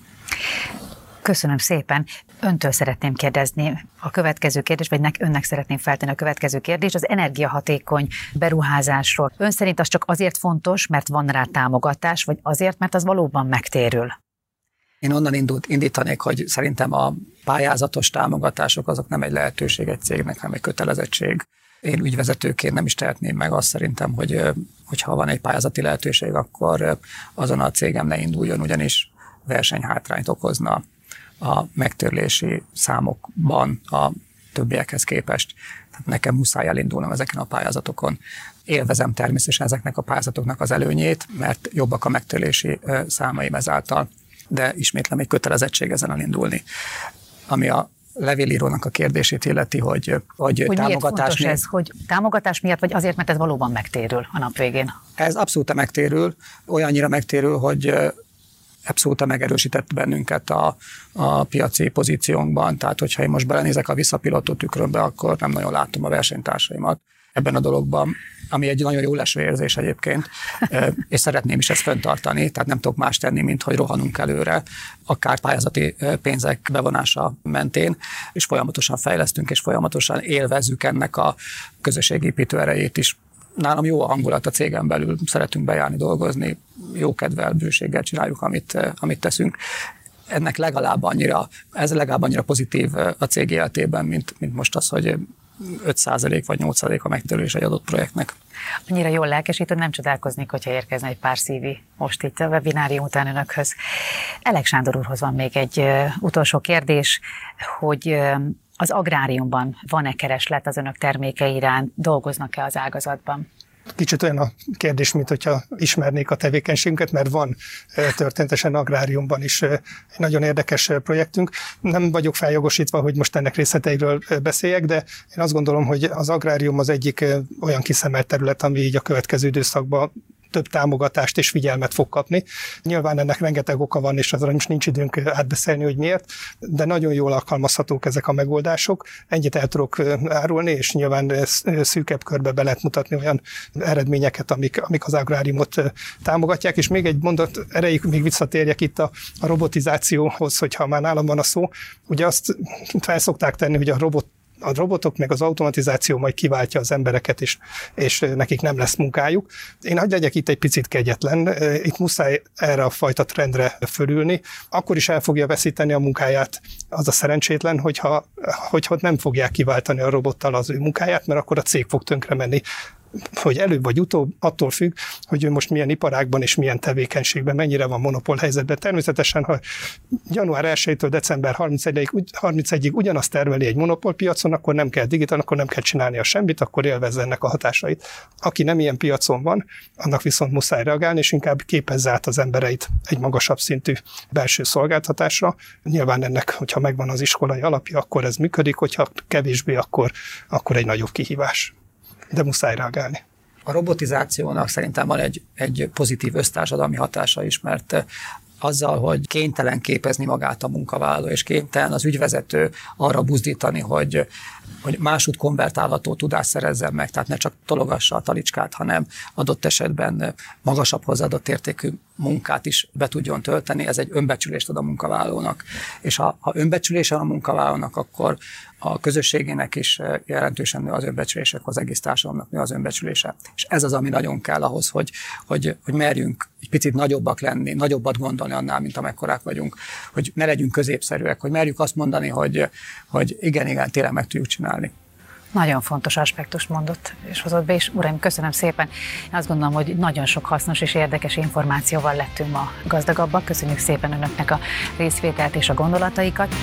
Köszönöm szépen. Öntől szeretném kérdezni a következő kérdés, vagy nek, önnek szeretném feltenni a következő kérdés, az energiahatékony beruházásról. Ön szerint az csak azért fontos, mert van rá támogatás, vagy azért, mert az valóban megtérül? Én onnan indult, indítanék, hogy szerintem a pályázatos támogatások azok nem egy lehetőség egy cégnek, hanem egy kötelezettség. Én ügyvezetőként nem is tehetném meg azt szerintem, hogy hogyha van egy pályázati lehetőség, akkor azon a cégem ne induljon, ugyanis versenyhátrányt okozna a megtörlési számokban a többiekhez képest. Tehát nekem muszáj elindulnom ezeken a pályázatokon. Élvezem természetesen ezeknek a pályázatoknak az előnyét, mert jobbak a megtörlési számaim ezáltal, de ismétlem egy kötelezettség ezen elindulni. Ami a levélírónak a kérdését illeti, hogy, hogy, hogy támogatás miért ez, hogy támogatás miatt, vagy azért, mert ez valóban megtérül a nap végén? Ez abszolút megtérül, olyannyira megtérül, hogy abszolút megerősített bennünket a, a piaci pozíciónkban, tehát hogyha én most belenézek a visszapilotó tükrönbe, akkor nem nagyon látom a versenytársaimat ebben a dologban, ami egy nagyon jó leső érzés egyébként, és szeretném is ezt fenntartani, tehát nem tudok más tenni, mint hogy rohanunk előre, akár pályázati pénzek bevonása mentén, és folyamatosan fejlesztünk, és folyamatosan élvezzük ennek a közösségépítő erejét is nálam jó a hangulat a cégen belül, szeretünk bejárni, dolgozni, jó kedvel, bőséggel csináljuk, amit, amit teszünk. Ennek legalább annyira, ez legalább annyira pozitív a cég életében, mint, mint most az, hogy 5% vagy 8% a megtörés egy adott projektnek. Annyira jól lelkesít, hogy nem csodálkoznék, hogyha érkezne egy pár szívi most itt a webinárium után önökhöz. Elek Sándor úrhoz van még egy utolsó kérdés, hogy az agráriumban van-e kereslet az önök terméke iránt, dolgoznak-e az ágazatban? Kicsit olyan a kérdés, mint hogyha ismernék a tevékenységünket, mert van történetesen agráriumban is egy nagyon érdekes projektünk. Nem vagyok feljogosítva, hogy most ennek részleteiről beszéljek, de én azt gondolom, hogy az agrárium az egyik olyan kiszemelt terület, ami így a következő időszakban több támogatást és figyelmet fog kapni. Nyilván ennek rengeteg oka van, és azra most nincs időnk átbeszélni, hogy miért, de nagyon jól alkalmazhatók ezek a megoldások. Ennyit el tudok árulni, és nyilván szűkebb körbe be lehet mutatni olyan eredményeket, amik, amik az agráriumot támogatják. És még egy mondat erejéig még visszatérjek itt a, a robotizációhoz, hogyha már nálam van a szó. Ugye azt felszokták tenni, hogy a robot a robotok meg az automatizáció majd kiváltja az embereket, és, és nekik nem lesz munkájuk. Én hagyj legyek itt egy picit kegyetlen, itt muszáj erre a fajta trendre fölülni, akkor is el fogja veszíteni a munkáját az a szerencsétlen, hogyha, hogyha nem fogják kiváltani a robottal az ő munkáját, mert akkor a cég fog tönkre menni hogy előbb vagy utóbb attól függ, hogy ő most milyen iparágban és milyen tevékenységben, mennyire van monopól helyzetben. Természetesen, ha január 1-től december 31-ig, 31-ig ugyanazt termeli egy monopólpiacon, akkor nem kell digitál, akkor nem kell csinálni a semmit, akkor élvezze ennek a hatásait. Aki nem ilyen piacon van, annak viszont muszáj reagálni, és inkább képezze át az embereit egy magasabb szintű belső szolgáltatásra. Nyilván ennek, hogyha megvan az iskolai alapja, akkor ez működik, hogyha kevésbé, akkor, akkor egy nagyobb kihívás de muszáj reagálni. A robotizációnak szerintem van egy, egy pozitív össztársadalmi hatása is, mert azzal, hogy kénytelen képezni magát a munkavállaló, és kénytelen az ügyvezető arra buzdítani, hogy, hogy másút konvertálható tudást szerezzen meg, tehát ne csak tologassa a talicskát, hanem adott esetben magasabb hozzáadott értékű munkát is be tudjon tölteni, ez egy önbecsülést ad a munkavállalónak. És ha, ha önbecsülése a munkavállalónak, akkor a közösségének is jelentősen nő az önbecsülések, az egész társadalomnak nő az önbecsülése. És ez az, ami nagyon kell ahhoz, hogy, hogy, hogy merjünk egy picit nagyobbak lenni, nagyobbat gondolni annál, mint amekkorák vagyunk, hogy ne legyünk középszerűek, hogy merjük azt mondani, hogy, hogy igen, igen, tényleg meg tudjuk csinálni. Nagyon fontos aspektus mondott és hozott be, és uraim, köszönöm szépen. Én azt gondolom, hogy nagyon sok hasznos és érdekes információval lettünk ma gazdagabbak. Köszönjük szépen önöknek a részvételt és a gondolataikat.